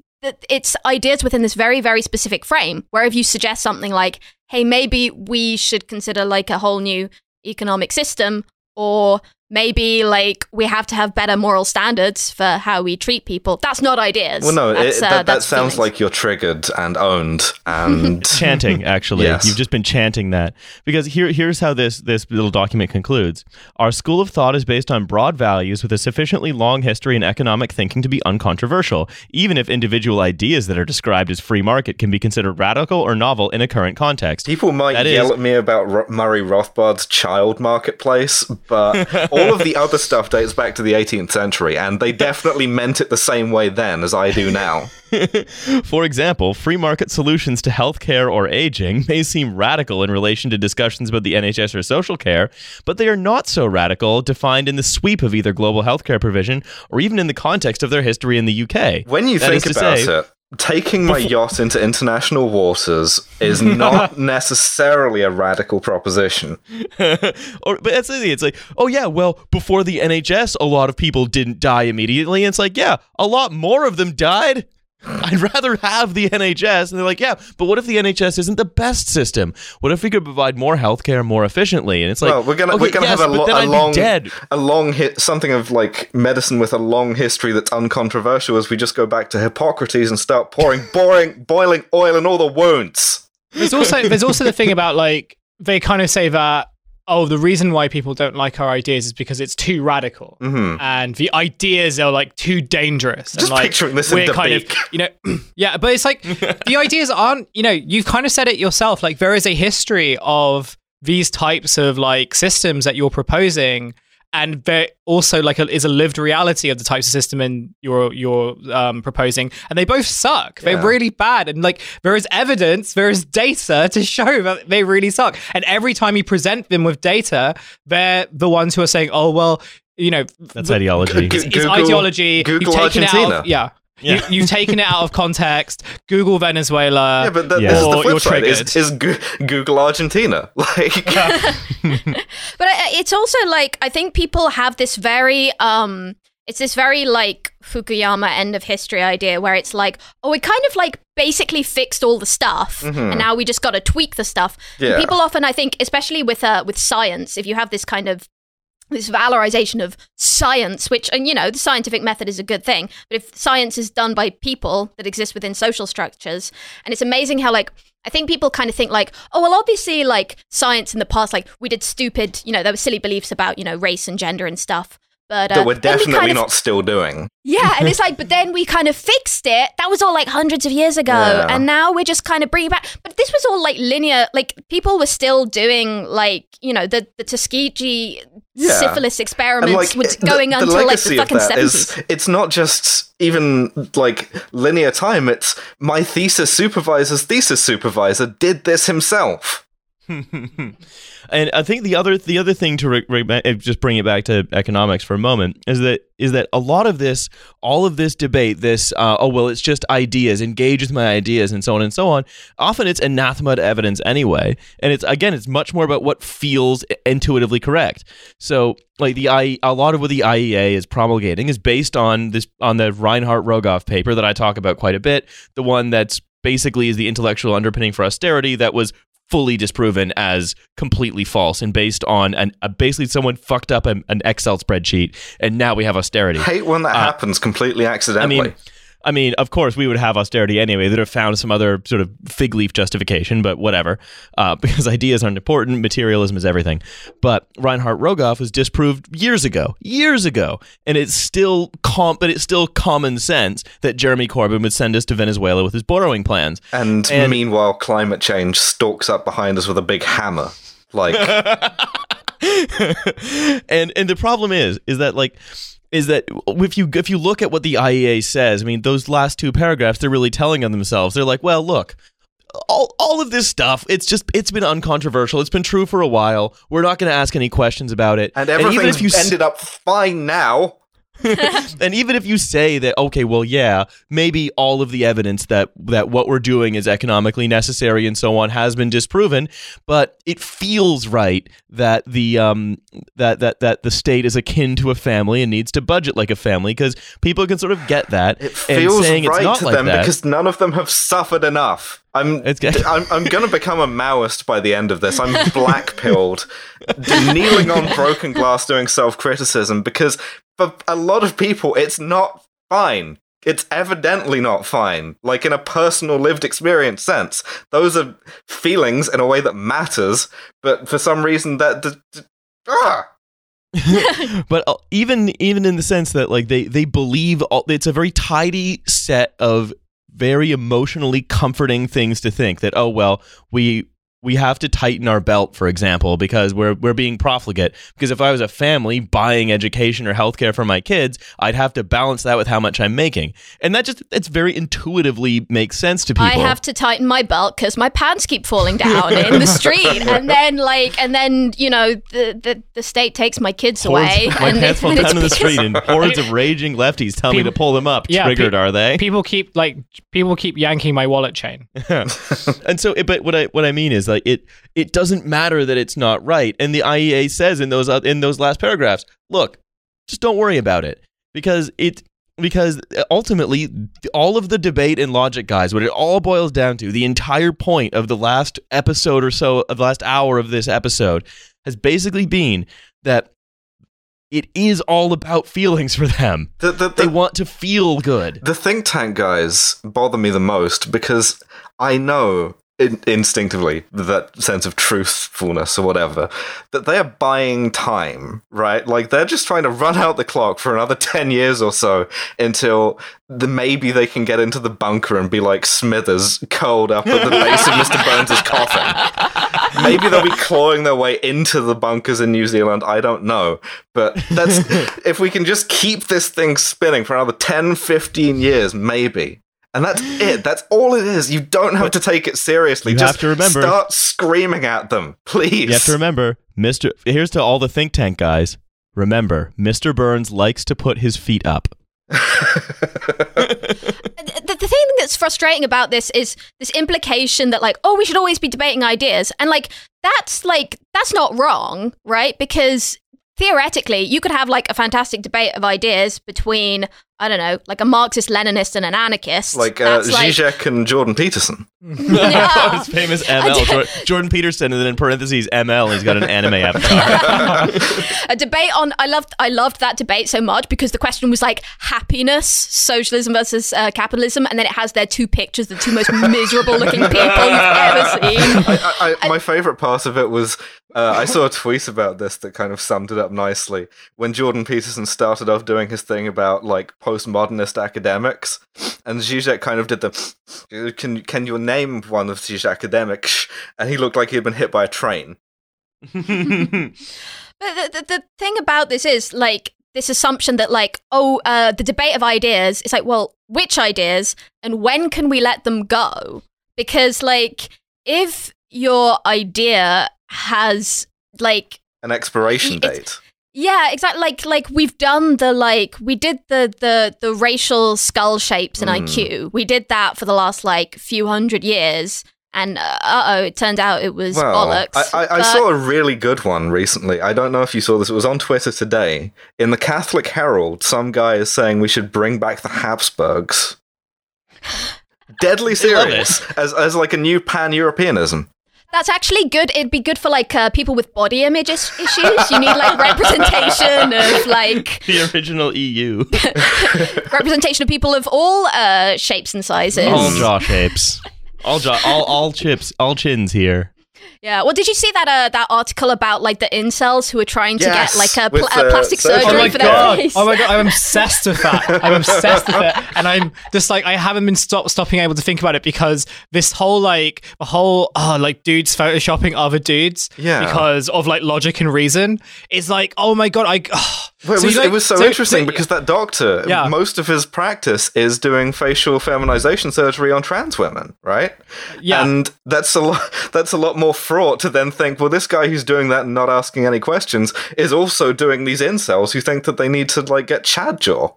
Speaker 4: it's ideas within this very very specific frame. Where if you suggest something like, hey, maybe we should consider like a whole new economic system, or maybe like we have to have better moral standards for how we treat people. That's not ideas.
Speaker 3: Well, no,
Speaker 4: That's,
Speaker 3: it,
Speaker 4: uh,
Speaker 3: that, that sounds
Speaker 4: feelings.
Speaker 3: like you're triggered and owned, and *laughs*
Speaker 1: chanting actually
Speaker 3: Yes.
Speaker 1: you've just been chanting that because here here's how this this little document concludes our school of thought is based on broad values with a sufficiently long history in economic thinking to be uncontroversial even if individual ideas that are described as free market can be considered radical or novel in a current context
Speaker 3: people might
Speaker 1: That
Speaker 3: yell
Speaker 1: is-
Speaker 3: at me about Ro- Murray Rothbard's child marketplace, but *laughs* all of *laughs* the other stuff dates back to the 18th century, and they definitely meant it the same way then as I do now. *laughs*
Speaker 1: For example, free market solutions to healthcare or aging may seem radical in relation to discussions about the NHS or social care, but they are not so radical defined in the sweep of either global healthcare provision or even in the context of their history in the UK.
Speaker 3: When you
Speaker 1: That
Speaker 3: think about
Speaker 1: say-
Speaker 3: it, taking my yacht into international waters is *laughs* not necessarily a radical proposition. *laughs*
Speaker 1: or but that's the thing. It's like, oh yeah, well, before the NHS, a lot of people didn't die immediately. And it's like, yeah, a lot more of them died. *laughs* I'd rather have the NHS. And they're like, yeah, but what if the NHS isn't the best system? What if we could provide more healthcare more efficiently? And it's like,
Speaker 3: well, we're gonna
Speaker 1: okay,
Speaker 3: we're gonna
Speaker 1: yes,
Speaker 3: have a,
Speaker 1: but
Speaker 3: lo-
Speaker 1: then
Speaker 3: a
Speaker 1: I'd
Speaker 3: long
Speaker 1: be dead.
Speaker 3: a long hit something of like medicine with a long history that's uncontroversial as we just go back to Hippocrates and start pouring *laughs* boring boiling oil in all the wounds.
Speaker 2: There's also there's also the thing about like they kind of say that oh the reason why people don't like our ideas is because it's too radical
Speaker 3: hmm
Speaker 2: and the ideas are like too dangerous.
Speaker 3: Just
Speaker 2: and, like,
Speaker 3: picturing this
Speaker 2: we're kind of you know *clears throat* yeah, but it's like the *laughs* ideas aren't you know you've kind of said it yourself. Like there is a history of these types of like systems that you're proposing. And there also like a, is a lived reality of the types of system in you're you're um, proposing, and they both suck. They're really bad, and like there is evidence, there is data to show that they really suck. And every time you present them with data, they're the ones who are saying, "Oh well, you know,
Speaker 1: That's ideology.
Speaker 3: G-
Speaker 2: it's, it's
Speaker 3: Google-
Speaker 2: ideology.
Speaker 3: Google
Speaker 2: you've taken It out
Speaker 3: Argentina.
Speaker 2: of, yeah.
Speaker 1: Yeah.
Speaker 2: You, you've taken it out of context. Google Venezuela.
Speaker 3: yeah, but th-
Speaker 1: yeah.
Speaker 3: this is the flip
Speaker 2: you're
Speaker 3: side. Is, is Google Argentina *laughs* like? *laughs* *laughs*
Speaker 4: But it's also like I think people have this very um it's this very like Fukuyama end of history idea where it's like, oh, we kind of like basically fixed all the stuff, and now we just got to tweak the stuff.
Speaker 3: Yeah.
Speaker 4: People often, I think, especially with uh, with science, if you have this kind of this valorization of science, which and you know the scientific method is a good thing, but if science is done by people that exist within social structures, and it's amazing how like I think people kind of think like, oh well, obviously like science in the past, like we did stupid, you know, there were silly beliefs about you know race and gender and stuff. But uh,
Speaker 3: that we're
Speaker 4: we
Speaker 3: definitely
Speaker 4: kind of-
Speaker 3: not still doing.
Speaker 4: yeah, and it's *laughs* like, but then we kind of fixed it. That was all like hundreds of years ago,
Speaker 3: Yeah.
Speaker 4: and now we're just kind of bringing back. But this was all like linear. Like people were still doing like you know the the Tuskegee
Speaker 3: Yeah.
Speaker 4: syphilis experiments
Speaker 3: the-
Speaker 4: going
Speaker 3: the
Speaker 4: until like the fucking seventies.
Speaker 3: it's not just even like linear time it's my thesis supervisor's thesis supervisor did this himself
Speaker 1: and I think the other the other thing to re- re- uh, just bring it back to economics for a moment is that is that a lot of this, all of this debate, this uh, oh well, it's just ideas, engage with my ideas, and so on and so on. Often it's anathema to evidence anyway, and it's again it's much more about what feels intuitively correct. So like the I, a lot of what the IEA is promulgating is based on this on the Reinhart Rogoff paper that I talk about quite a bit, the one that's basically is the intellectual underpinning for austerity that was fully disproven as completely false and based on an uh, basically someone fucked up an, an Excel spreadsheet and now we have austerity.
Speaker 3: I Hate when that
Speaker 1: Uh,
Speaker 3: happens completely accidentally.
Speaker 1: I mean, I mean, of course, we would have austerity anyway. They'd have found some other sort of fig leaf justification, but whatever, uh, *laughs* because ideas aren't important. Materialism is everything. But Reinhart Rogoff was disproved years ago, years ago, and it's still com- but it's still common sense that Jeremy Corbyn would send us to Venezuela with his borrowing plans.
Speaker 3: and,
Speaker 1: and-
Speaker 3: meanwhile, climate change stalks up behind us with a big hammer. Like, *laughs*
Speaker 1: and and the problem is is that like is that if you if you look at what the IEA says, I mean those last two paragraphs they're really telling on themselves. They're like, well, look, all, all of this stuff, it's just it's been uncontroversial. It's been true for a while. We're not going to ask any questions about it.
Speaker 3: and
Speaker 1: even if you
Speaker 3: ended up fine now. *laughs*
Speaker 1: and even if you say that okay well yeah maybe all of the evidence that that what we're doing is economically necessary and so on has been disproven but it feels right that the um that that that the state is akin to a family and needs to budget like a family because people can sort of get that
Speaker 3: It feels right to
Speaker 1: like
Speaker 3: them
Speaker 1: that
Speaker 3: because none of them have suffered enough. I'm, I'm, I'm going to become a Maoist by the end of this. I'm black pilled, *laughs* kneeling on broken glass doing self criticism because for a lot of people, it's not fine. It's evidently not fine. Like in a personal lived experience sense. Those are feelings in a way that matters, but for some reason that. d- d- ah! *laughs*
Speaker 1: but uh, even even in the sense that like they they believe all, it's a very tidy set of very emotionally comforting things to think that oh well we we have to tighten our belt for example because we're we're being profligate. Because if I was a family buying education or healthcare for my kids I'd have to balance that with how much I'm making. And that just it's very intuitively makes sense to people.
Speaker 4: I have to tighten my belt because my pants keep falling down in the street, and *laughs* then like, and then you know the the, the state takes my kids
Speaker 1: Hordes-
Speaker 4: away.
Speaker 1: my
Speaker 4: and
Speaker 1: pants fall down in the street and *laughs* hordes of raging lefties tell me to pull them up.
Speaker 2: Yeah,
Speaker 1: triggered
Speaker 2: pe-
Speaker 1: are they?
Speaker 2: People keep like people keep yanking my wallet chain. *laughs*
Speaker 1: and so it, but what i what i mean is like it it doesn't matter that it's not right. And the iea says in those uh, in those last paragraphs look just don't worry about it. Because it because ultimately all of the debate and logic guys what it all boils down to the entire point of the last episode or so of the last hour of this episode has basically been that it is all about feelings for them.
Speaker 3: The, the,
Speaker 1: they want to feel good.
Speaker 3: The think tank guys bother me the most because I know in- instinctively that sense of truthfulness or whatever that they are buying time, right? Like they're just trying to run out the clock for another *laughs* 10 years or so until the, maybe they can get into the bunker and be like Smithers curled up at the base of Mr. burns's coffin. Maybe they'll be clawing their way into the bunkers in New Zealand. I don't know. But that's *laughs* if we can just keep this thing spinning for another 10, 15 years, maybe. And that's it. That's all it is. You don't have to take it seriously.
Speaker 1: You
Speaker 3: just
Speaker 1: have to remember-
Speaker 3: start screaming at them, please.
Speaker 1: You have to remember, Mr. Here's to all the think tank guys. Remember, Mr. Burns likes to put his feet up. *laughs*
Speaker 4: the, the thing that's frustrating about this is this implication that like oh we should always be debating ideas and like that's like that's not wrong right because theoretically you could have like a fantastic debate of ideas between i don't know like a marxist leninist and an anarchist
Speaker 3: like uh,
Speaker 4: That's, like-
Speaker 3: Zizek and Jordan Peterson. *laughs*
Speaker 4: Yeah.
Speaker 1: His famous ML, Jor- Jordan Peterson, and then in parentheses ML, and he's got an anime avatar. *laughs* *laughs*
Speaker 4: a debate on i loved i loved that debate so much because the question was like happiness socialism versus uh, capitalism and then it has their two pictures the two most miserable looking people you've ever seen
Speaker 3: I, I, my favorite part of it was uh, I saw a tweet about this that kind of summed it up nicely. When Jordan Peterson started off doing his thing about like postmodernist academics, and Zizek kind of did the can can you name one of these academics? And he looked like he had been hit by a train. *laughs*
Speaker 4: But the, the, the thing about this is like this assumption that like oh uh, the debate of ideas it's like well which ideas and when can we let them go because like if your idea has like
Speaker 3: An expiration date.
Speaker 4: yeah, exactly. Like like we've done the like we did the the the racial skull shapes in
Speaker 3: Mm.
Speaker 4: IQ. We did that for the last like few hundred years, and uh oh, it turned out it was
Speaker 3: Well,
Speaker 4: bollocks.
Speaker 3: I, I, I saw a really good one recently. I don't know if you saw this. It was on Twitter today. In the Catholic Herald, some guy is saying we should bring back the Habsburgs. *gasps* Deadly serious, as as like a new pan Europeanism.
Speaker 4: That's actually good. It'd be good for like uh, people with body image is- issues. You need like representation of like *laughs*
Speaker 1: The original EU. *laughs*
Speaker 4: representation of people of all uh, shapes and sizes.
Speaker 1: all jaw shapes. All jaw, all all chips, all chins here.
Speaker 4: Yeah. Well, did you see that uh, that article about like the incels who are trying to
Speaker 3: Yes,
Speaker 4: get like a,
Speaker 3: with,
Speaker 4: pl- a
Speaker 3: uh,
Speaker 4: plastic
Speaker 3: surgery.
Speaker 4: surgery
Speaker 2: Oh my
Speaker 4: for their
Speaker 2: god!
Speaker 4: face?
Speaker 2: Oh my god! I'm obsessed with that. *laughs* I'm obsessed with it, and I'm just like I haven't been stop stopping able to think about it because this whole like the whole oh like dudes photoshopping other dudes
Speaker 3: Yeah.
Speaker 2: because of like logic and reason is like oh my god I oh.
Speaker 3: Well, it,
Speaker 2: So
Speaker 3: was,
Speaker 2: like-
Speaker 3: it was so,
Speaker 2: so-
Speaker 3: interesting
Speaker 2: so-
Speaker 3: because that doctor,
Speaker 2: Yeah.
Speaker 3: most of his practice is doing facial feminization surgery on trans women, right?
Speaker 2: yeah
Speaker 3: And that's a lot. *laughs* That's a lot more fraught to then think. Well, this guy who's doing that and not asking any questions is also doing these incels who think that they need to like get Chad jaw.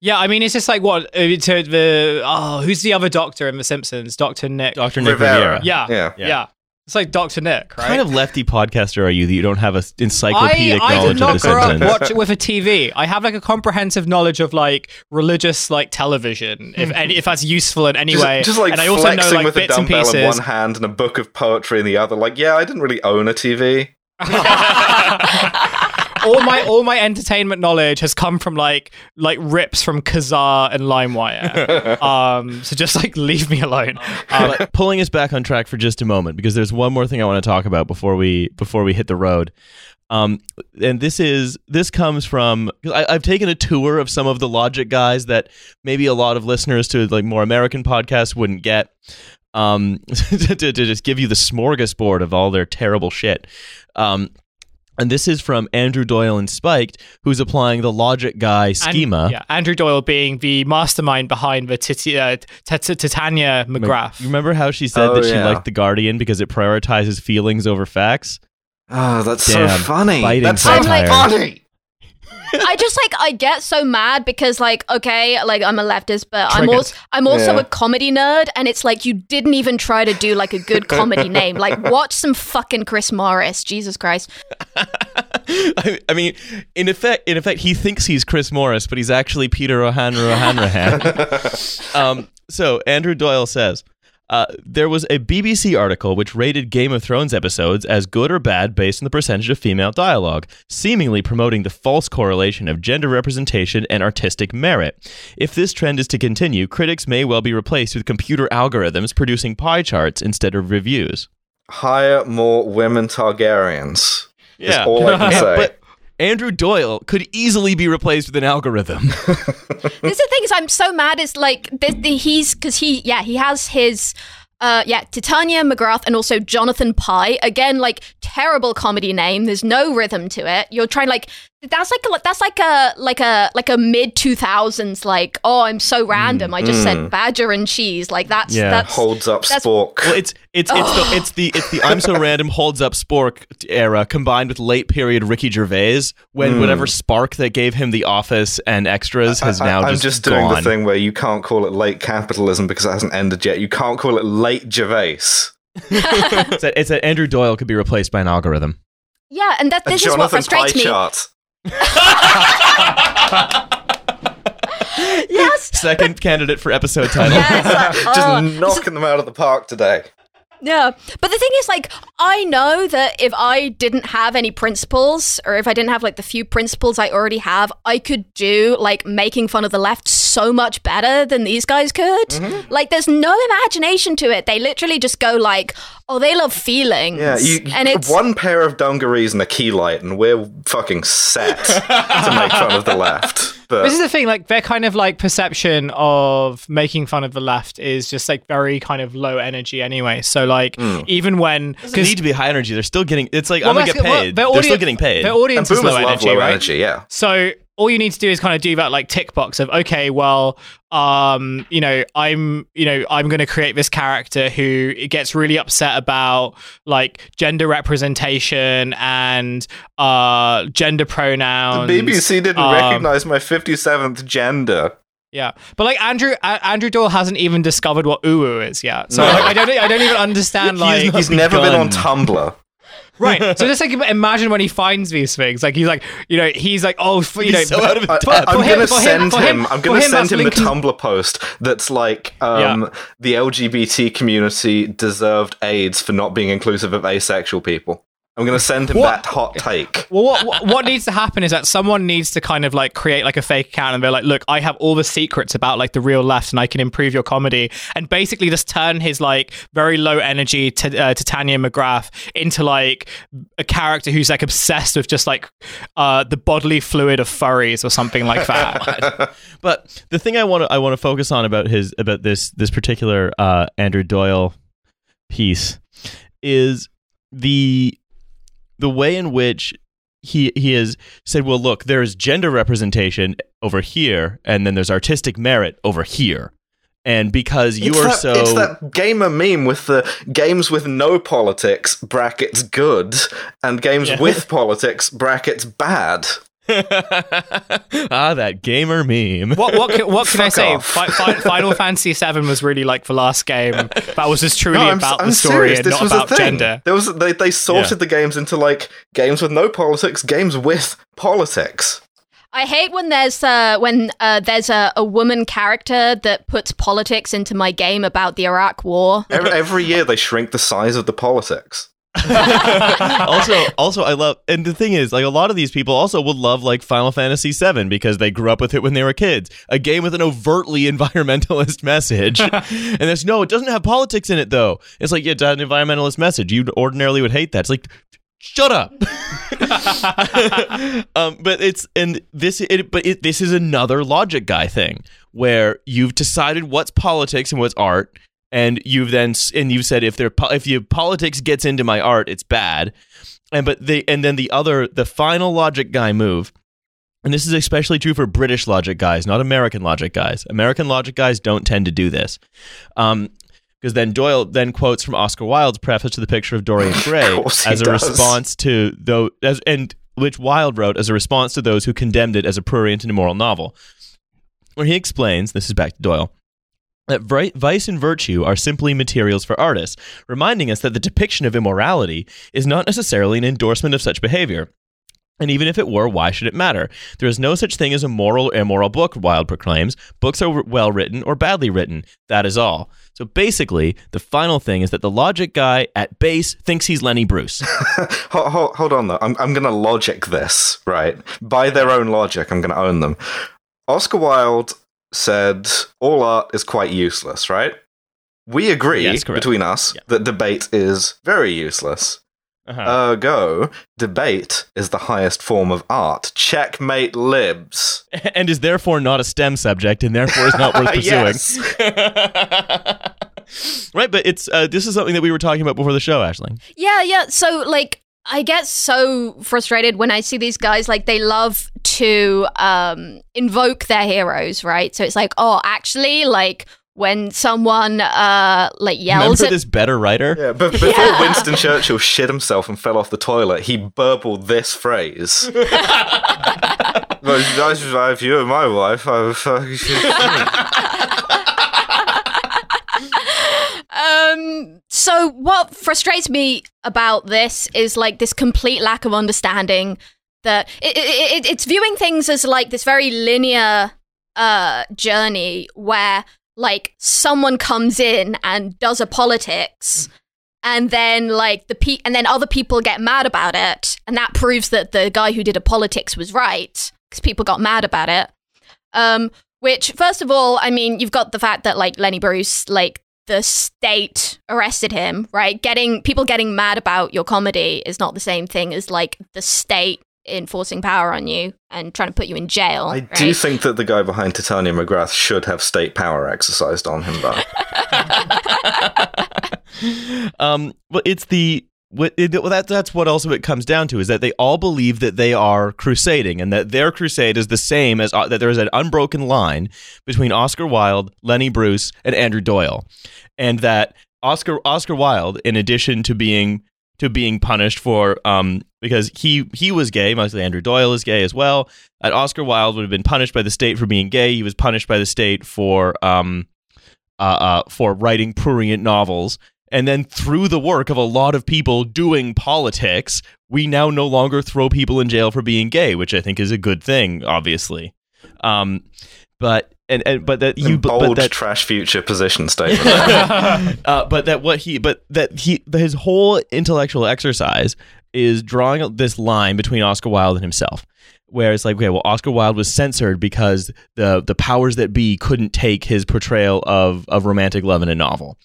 Speaker 2: yeah I mean it's just like what uh, to the oh who's the other doctor in The Simpsons Doctor Nick
Speaker 1: Dr. Nick
Speaker 3: Rivera.
Speaker 1: Riviera.
Speaker 2: yeah,
Speaker 3: Yeah.
Speaker 2: yeah it's like Doctor Nick right
Speaker 1: What kind of lefty podcaster are you that you don't have a s-
Speaker 2: I,
Speaker 1: encyclopedic
Speaker 2: I
Speaker 1: knowledge
Speaker 2: did not
Speaker 1: of the
Speaker 2: grow up
Speaker 1: Simpsons?
Speaker 2: watch with a TV. I have like a comprehensive knowledge of like religious like television, if hmm. any, if that's useful in any
Speaker 3: Just,
Speaker 2: way.
Speaker 3: just like
Speaker 2: and I also
Speaker 3: flexing
Speaker 2: know like
Speaker 3: with a
Speaker 2: bits and
Speaker 3: dumbbell in
Speaker 2: pieces.
Speaker 3: one hand and a book of poetry in the other. Like, yeah, I didn't really own a TV. *laughs* *laughs*
Speaker 2: all my all my entertainment knowledge has come from like like rips from Kazaa and LimeWire. *laughs* um, so just like leave me alone. Um,
Speaker 1: but pulling us back on track for just a moment because there's one more thing I want to talk about before we before we hit the road. Um, and this is this comes from I, I've taken a tour of some of the logic guys that maybe a lot of listeners to like more American podcasts wouldn't get. Um, *laughs* to, to just give you the smorgasbord of all their terrible shit. Um, and this is from Andrew Doyle and Spiked, who's applying the logic guy
Speaker 2: and-
Speaker 1: schema.
Speaker 2: yeah, Andrew Doyle being the mastermind behind the Titi- uh, T- T- Titania McGrath.
Speaker 1: You remember how she said
Speaker 3: Oh,
Speaker 1: that she
Speaker 3: yeah.
Speaker 1: liked The Guardian because it prioritizes feelings over facts?
Speaker 3: Oh, that's
Speaker 1: Damn,
Speaker 3: so funny.
Speaker 1: biting
Speaker 3: That's so
Speaker 1: satire.
Speaker 3: funny.
Speaker 4: I just like I get so mad because like okay, like I'm a leftist, but I'm also I'm also
Speaker 3: Yeah.
Speaker 4: a comedy nerd, and it's like you didn't even try to do like a good comedy *laughs* name. Like watch some fucking Chris Morris, Jesus Christ. *laughs*
Speaker 1: I, I mean, in effect, in effect, he thinks he's Chris Morris, but he's actually Peter O'Hanra O'Hanrahan. *laughs* um, so Andrew Doyle says. Uh, there was a BBC article which rated Game of Thrones episodes as good or bad based on the percentage of female dialogue, seemingly promoting the false correlation of gender representation and artistic merit. If this trend is to continue, critics may well be replaced with computer algorithms producing pie charts instead of reviews.
Speaker 3: Hire more women Targaryens. Is
Speaker 1: Yeah.
Speaker 3: all I can *laughs* say.
Speaker 1: But Andrew Doyle could easily be replaced with an algorithm. *laughs*
Speaker 4: This is the thing is I'm so mad is like this, the, he's because he yeah he has his uh yeah Titania McGrath and also Jonathan Pie. Again like terrible comedy name. There's no rhythm to it. You're trying like that's like a, that's like a like a like a mid 2000s like oh I'm so random mm, I just said mm. badger and cheese like that's
Speaker 1: Yeah.
Speaker 4: that's
Speaker 3: Holds up
Speaker 4: that's-
Speaker 3: Spork.
Speaker 1: well, it's it's it's the it's the it's the I'm so *laughs* random holds up Spork era combined with late period Ricky Gervais when mm. whatever spark that gave him The Office and extras has
Speaker 3: I-
Speaker 1: now
Speaker 3: I'm
Speaker 1: just,
Speaker 3: just doing
Speaker 1: gone.
Speaker 3: the thing where you can't call it late capitalism because it hasn't ended yet. You can't call it late Gervais.
Speaker 1: It's that, it's that Andrew Doyle could be replaced by an algorithm.
Speaker 4: yeah and that
Speaker 3: A
Speaker 4: this is what frustrates me
Speaker 3: chart.
Speaker 4: Yes
Speaker 1: Second candidate for episode title.
Speaker 4: yes like,
Speaker 3: Just
Speaker 4: oh,
Speaker 3: knocking them out of the park today.
Speaker 4: Yeah. But the thing is, like, I know that if I didn't have any principles, or if I didn't have, like, the few principles I already have, I could do, like, making fun of the left so much better than these guys could.
Speaker 3: Mm-hmm.
Speaker 4: Like, there's no imagination to it. They literally just go, like, oh, they love feelings.
Speaker 3: Yeah, you,
Speaker 4: and it's.
Speaker 3: one pair of dungarees and a key light, and we're fucking set *laughs* to make fun of the left. But
Speaker 2: This is the thing, like their kind of like perception of making fun of the left is just like very kind of low energy anyway. So like
Speaker 3: Hmm.
Speaker 2: even when
Speaker 1: Doesn't need to be high energy. They're still getting. It's like
Speaker 2: Well,
Speaker 1: I'm gonna
Speaker 2: that's-
Speaker 1: get
Speaker 2: well,
Speaker 1: paid. They're still getting paid.
Speaker 2: Their
Speaker 3: and
Speaker 2: audience is
Speaker 3: boomers
Speaker 2: low
Speaker 3: love
Speaker 2: energy,
Speaker 3: low
Speaker 2: right?
Speaker 3: energy, yeah.
Speaker 2: So all you need to do is kind of do that like tick box of okay, well, um, you know, I'm, you know, I'm going to create this character who gets really upset about like gender representation and uh gender pronouns. The.
Speaker 3: BBC didn't
Speaker 2: um,
Speaker 3: recognize my 57th gender.
Speaker 2: Yeah, but like Andrew uh, Andrew Doyle hasn't even discovered what uwu is yet. So
Speaker 3: No.
Speaker 2: like, I don't I don't even understand *laughs*
Speaker 1: He's
Speaker 2: like
Speaker 1: not-
Speaker 3: He's never been on. Tumblr.
Speaker 2: Right. So just like *laughs* imagine when he finds these things, like he's like you know he's like oh f- you know
Speaker 1: so out of his
Speaker 3: I, am
Speaker 2: for him-
Speaker 3: gonna send him.
Speaker 2: him-
Speaker 3: I'm gonna send
Speaker 2: that's
Speaker 3: him
Speaker 2: Lincoln-
Speaker 3: the Tumblr post that's like um, the LGBT community deserved AIDS for not being inclusive of asexual people. I'm gonna send him
Speaker 2: What?
Speaker 3: that hot take.
Speaker 2: Well, what, what what needs to happen is that someone needs to kind of like create like a fake account and they're like, look, I have all the secrets about like the real left and I can improve your comedy and basically just turn his like very low energy t- uh, Titania McGrath into like a character who's like obsessed with just like uh, the bodily fluid of furries or something like that. *laughs*
Speaker 1: But the thing I want to I want to focus on about his about this this particular uh, Andrew Doyle piece is the the way in which he he has said, well, look, there's gender representation over here, and then there's artistic merit over here, and because you
Speaker 3: it's
Speaker 1: are
Speaker 3: that,
Speaker 1: so
Speaker 3: It's that gamer meme with the games with no politics brackets good and games
Speaker 1: Yeah.
Speaker 3: with politics brackets bad. *laughs*
Speaker 1: ah that gamer meme.
Speaker 2: What what can, what can I say?
Speaker 3: off.
Speaker 2: Fi- Fi- Final *laughs* Fantasy VII was really like the last game that was just truly
Speaker 3: No, I'm,
Speaker 2: about
Speaker 3: I'm
Speaker 2: the story
Speaker 3: serious.
Speaker 2: and
Speaker 3: This
Speaker 2: not
Speaker 3: was
Speaker 2: about
Speaker 3: a thing.
Speaker 2: gender.
Speaker 3: There was they they sorted the games into like games with no politics, games with politics.
Speaker 4: I hate when there's uh, when uh, there's a, a woman character that puts politics into my game about the Iraq War.
Speaker 3: Every, *laughs* every year they shrink the size of the politics. *laughs*
Speaker 1: also, *laughs* also, I love, and the thing is, like, a lot of these people also would love like Final Fantasy VII because they grew up with it when they were kids. A game with an overtly *laughs* environmentalist message, and it's no, it doesn't have politics in it though. It's like, yeah, it's an environmentalist message. You ordinarily would hate that. It's like, shut up. um, but it's and this, it, but it, this is another logic guy thing where you've decided what's politics and what's art and you've then and you've said if there if you politics gets into my art it's bad. And but they and then the other the final logic guy move and this is especially true for british logic guys not american logic guys. American logic guys don't tend to do this. Um because then Doyle then quotes from Oscar Wilde's preface to the picture of Dorian Gray as a
Speaker 3: does.
Speaker 1: response to though as and which Wilde wrote as a response to those who condemned it as a prurient and immoral novel, where he explains this is back to Doyle that vice and virtue are simply materials for artists, reminding us that the depiction of immorality is not necessarily an endorsement of such behavior. And even if it were, why should it matter? There is no such thing as a moral or immoral book, Wilde proclaims. Books are well written or badly written. That is all. So basically, the final thing is that the logic guy at base thinks he's Lenny Bruce. *laughs*
Speaker 3: hold, hold, hold on though. I'm I'm gonna logic this right by their own logic. I'm gonna own them. Oscar Wilde said all art is quite useless. Right? We agree
Speaker 1: Yes,
Speaker 3: between us
Speaker 1: Yeah.
Speaker 3: that debate is very useless.
Speaker 1: Uh-huh.
Speaker 3: Ergo, debate is the highest form of art. Checkmate libs. *laughs*
Speaker 1: and is therefore not a STEM subject, and therefore is not worth *laughs* pursuing. *laughs* Right, but it's uh, this is something that we were talking about before the show, Aisling.
Speaker 4: Yeah, yeah. So like I get so frustrated when I see these guys like they love to um invoke their heroes, right? So it's like, oh, actually like when someone uh like yells
Speaker 1: Remember
Speaker 4: at
Speaker 1: this better writer?
Speaker 3: Yeah, but before
Speaker 4: Yeah.
Speaker 3: Winston Churchill shit himself and fell off the toilet, he burbled this phrase. *laughs* Well, that's why if you were my wife, *laughs* I would fuck you.
Speaker 4: Um. So what frustrates me about this is like this complete lack of understanding that it, it, it, it's viewing things as like this very linear uh journey where like someone comes in and does a politics and then like the pe- and then other people get mad about it and that proves that the guy who did a politics was right because people got mad about it um which first of all i mean you've got the fact that like lenny bruce like the state arrested him right getting people getting mad about your comedy is not the same thing as like the state enforcing power on you and trying to put you in jail
Speaker 3: I
Speaker 4: right?
Speaker 3: do think that the guy behind Titania McGrath should have state power exercised on him, though. *laughs* *laughs*
Speaker 1: um, well, it's the what it, well, that that's what also it comes down to is that they all believe that they are crusading and that their crusade is the same as uh, that there is an unbroken line between Oscar Wilde, Lenny Bruce, and Andrew Doyle, and that Oscar Oscar Wilde, in addition to being to being punished for um because he he was gay, mostly Andrew Doyle is gay as well. That Oscar Wilde would have been punished by the state for being gay. He was punished by the state for um uh, uh for writing prurient novels and then through the work of a lot of people doing politics, we now no longer throw people in jail for being gay, which I think is a good thing, obviously. Um, but and, and but that you
Speaker 3: bold
Speaker 1: but that
Speaker 3: trash future position statement. *laughs*
Speaker 1: uh, but that what he but that he his whole intellectual exercise is drawing this line between Oscar Wilde and himself. Where it's like, okay, well, Oscar Wilde was censored because the the powers that be couldn't take his portrayal of of romantic love in a novel.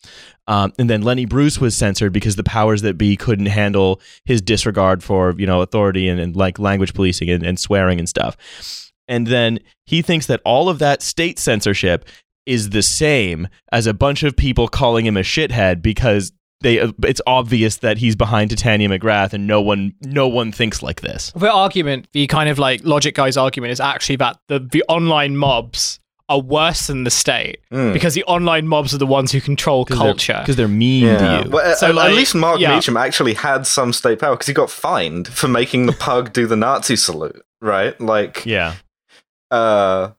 Speaker 1: Um, and then Lenny Bruce was censored because the powers that be couldn't handle his disregard for you know authority and, and like language policing and, and swearing and stuff. And then he thinks that all of that state censorship is the same as a bunch of people calling him a shithead because they it's obvious that he's behind Titania McGrath and no one no one thinks like this.
Speaker 2: The argument, the kind of like logic guy's argument is actually that the the online mobs are worse than the state
Speaker 3: Mm.
Speaker 2: because the online mobs are the ones who control culture.
Speaker 1: because they're mean
Speaker 3: Yeah.
Speaker 1: to you.
Speaker 3: Well,
Speaker 2: So,
Speaker 3: at,
Speaker 2: like,
Speaker 3: at least Mark
Speaker 2: yeah.
Speaker 3: Meechan actually had some state power because he got fined for making the pug do the Nazi salute, right? Like,
Speaker 1: yeah.
Speaker 3: uh,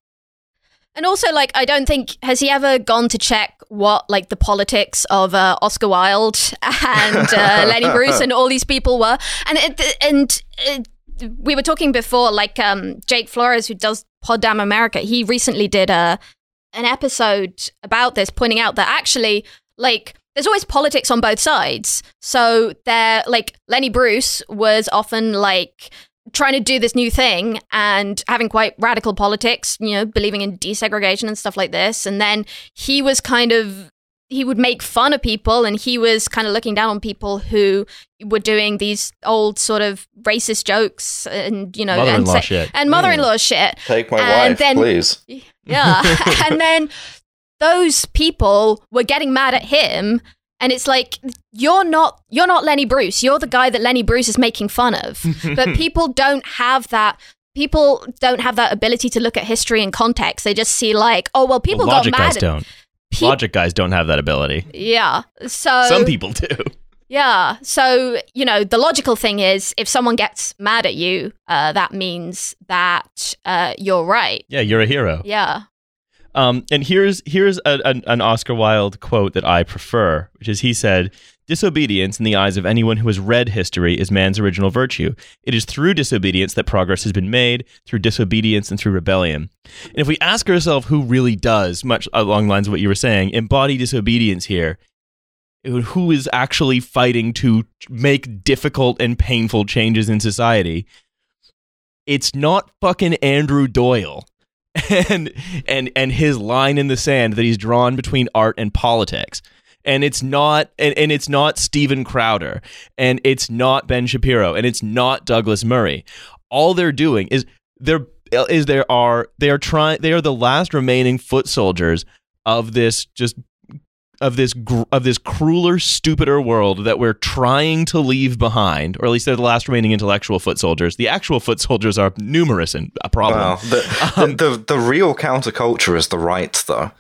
Speaker 4: And also, like, I don't think has he ever gone to check what like the politics of uh, Oscar Wilde *laughs* and uh, Lenny Bruce and all these people were, and it, and it, we were talking before, like um, Jake Flores, who does Pod Damn America, he recently did a an episode about this, pointing out that actually, like. There's always politics on both sides. So there, like Lenny Bruce was often like trying to do this new thing and having quite radical politics, you know, believing in desegregation and stuff like this. And then he was kind of he would make fun of people and he was kind of looking down on people who were doing these old sort of racist jokes and you know and,
Speaker 1: Mother-in-law
Speaker 4: say-
Speaker 1: shit.
Speaker 4: and mother-in-law mm. shit
Speaker 3: take my
Speaker 4: And
Speaker 3: wife,
Speaker 4: then-
Speaker 3: please.
Speaker 4: yeah. *laughs* and then those people were getting mad at him and it's like you're not you're not Lenny Bruce. You're the guy that Lenny Bruce is making fun of. *laughs* but people don't have that people don't have that ability to look at history and context. They just see like, oh well people
Speaker 1: Well, logic
Speaker 4: got mad
Speaker 1: guys don't.
Speaker 4: peop-
Speaker 1: Logic guys don't have that ability.
Speaker 4: Yeah. So
Speaker 1: Some people do.
Speaker 4: Yeah. So, you know, the logical thing is if someone gets mad at you, uh, that means that uh, you're right.
Speaker 1: Yeah, you're a hero.
Speaker 4: Yeah.
Speaker 1: Um, and here's here's a, an, an Oscar Wilde quote that I prefer, which is he said, "Disobedience in the eyes of anyone who has read history is man's original virtue. It is through disobedience that progress has been made, through disobedience and through rebellion." And if we ask ourselves who really does, much along the lines of what you were saying, embody disobedience here, who is actually fighting to make difficult and painful changes in society? It's not fucking Andrew Doyle *laughs* and and and his line in the sand that he's drawn between art and politics. And it's not and, and it's not Steven Crowder and it's not Ben Shapiro and it's not Douglas Murray. All they're doing is they're is there are they are trying they are the last remaining foot soldiers of this just of this gr- of this crueler, stupider world that we're trying to leave behind, or at least they're the last remaining intellectual foot soldiers. The actual foot soldiers are numerous and a problem.
Speaker 3: Wow. The,
Speaker 1: Um,
Speaker 3: the, the, the real counterculture is the right, though.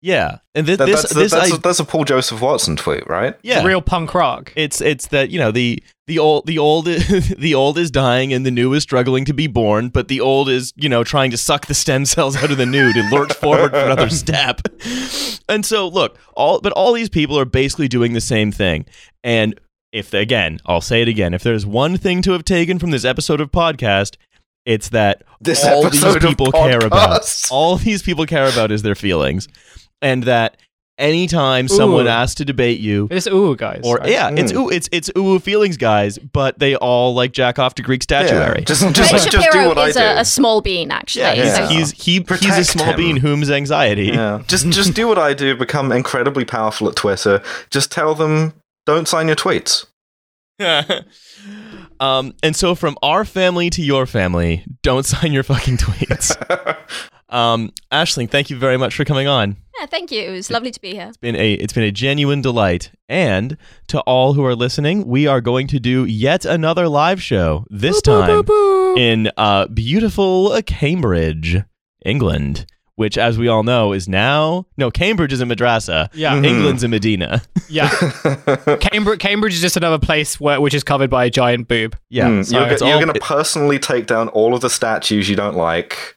Speaker 1: Yeah, and th-
Speaker 3: That,
Speaker 1: this
Speaker 3: that's,
Speaker 1: this
Speaker 3: that's,
Speaker 1: I-
Speaker 3: that's a Paul Joseph Watson tweet, right?
Speaker 1: yeah,
Speaker 2: Real punk rock.
Speaker 1: it's it's that you know the the old the old *laughs* the old is dying and the new is struggling to be born, but the old is you know trying to suck the stem cells out of the new to lurch forward for another *laughs* step. And so look, all but all these people are basically doing the same thing. And if again, I'll say it again, if there's one thing to have taken from this episode of podcast, it's that
Speaker 3: This
Speaker 1: all these people care about all these people care about is their feelings, and that anytime someone asks to debate you
Speaker 2: It's ooh guys.
Speaker 1: or
Speaker 2: right?
Speaker 1: yeah, it's
Speaker 3: Mm.
Speaker 1: ooh, it's it's ooh feelings, guys. But they all like jack off to Greek statuary.
Speaker 3: Yeah. Just,
Speaker 4: Ben
Speaker 3: just, just do
Speaker 4: Shapiro
Speaker 3: what I
Speaker 4: is
Speaker 3: do.
Speaker 4: a, a small bean, actually.
Speaker 1: yeah, he's,
Speaker 3: Yeah.
Speaker 1: he's he, he's a small
Speaker 3: him.
Speaker 1: bean whom's anxiety.
Speaker 3: yeah. Just just do what I do. Become incredibly powerful at Twitter. Just tell them don't sign your tweets. *laughs*
Speaker 1: um, and so from our family to your family, don't sign your fucking tweets. *laughs* Um, Aisling, thank you very much for coming on.
Speaker 4: Yeah, thank you. It was lovely to be here.
Speaker 1: It's been a it's been a genuine delight. And to all who are listening, we are going to do yet another live show. This time in uh, beautiful Cambridge, England, which, as we all know, is now no Cambridge is a madrasa.
Speaker 2: Yeah.
Speaker 3: Mhm.
Speaker 1: England's a Medina. *laughs*
Speaker 2: Yeah. Cambridge Cambridge is just another place where which is covered by a giant boob.
Speaker 1: Yeah,
Speaker 3: Hmm,
Speaker 1: so
Speaker 3: you're
Speaker 1: it's
Speaker 3: go- you're going to personally take down all of the statues you don't like.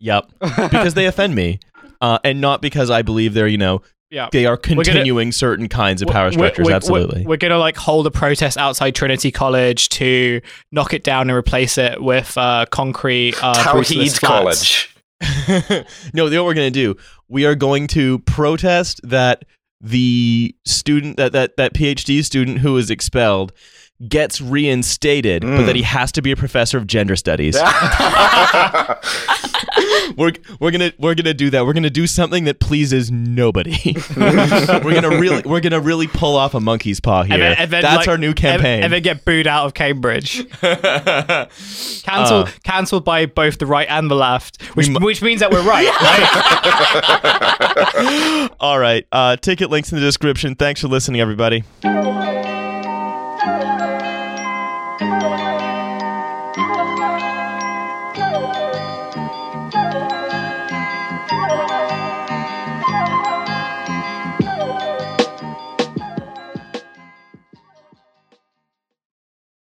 Speaker 1: Yep, because they offend me, uh, and not because I believe they're you know
Speaker 2: Yeah.
Speaker 1: they are
Speaker 2: gonna-
Speaker 1: continuing certain kinds of power
Speaker 2: We're-
Speaker 1: structures.
Speaker 2: we're-
Speaker 1: absolutely.
Speaker 2: We're, we're gonna like hold a protest outside Trinity College to knock it down and replace it with uh, concrete. Uh, brutalist
Speaker 3: Tawheed. College. *laughs*
Speaker 1: no, you know what we're going to do? We are going to protest that the student that that that PhD student who was expelled gets reinstated, but
Speaker 3: Mm.
Speaker 1: that he has to be a professor of gender studies. *laughs* we're we're gonna we're gonna do that. We're gonna do something that pleases nobody. *laughs* we're gonna really we're gonna really pull off a monkey's paw here.
Speaker 2: And then- and then,
Speaker 1: That's
Speaker 2: like,
Speaker 1: our new campaign.
Speaker 2: and then get booed out of Cambridge. *laughs* Cancelled,
Speaker 1: Uh.
Speaker 2: cancelled by both the right and the left, which
Speaker 1: mu-
Speaker 2: which means that we're right. right?
Speaker 1: All right. Uh, ticket links in the description. Thanks for listening, everybody.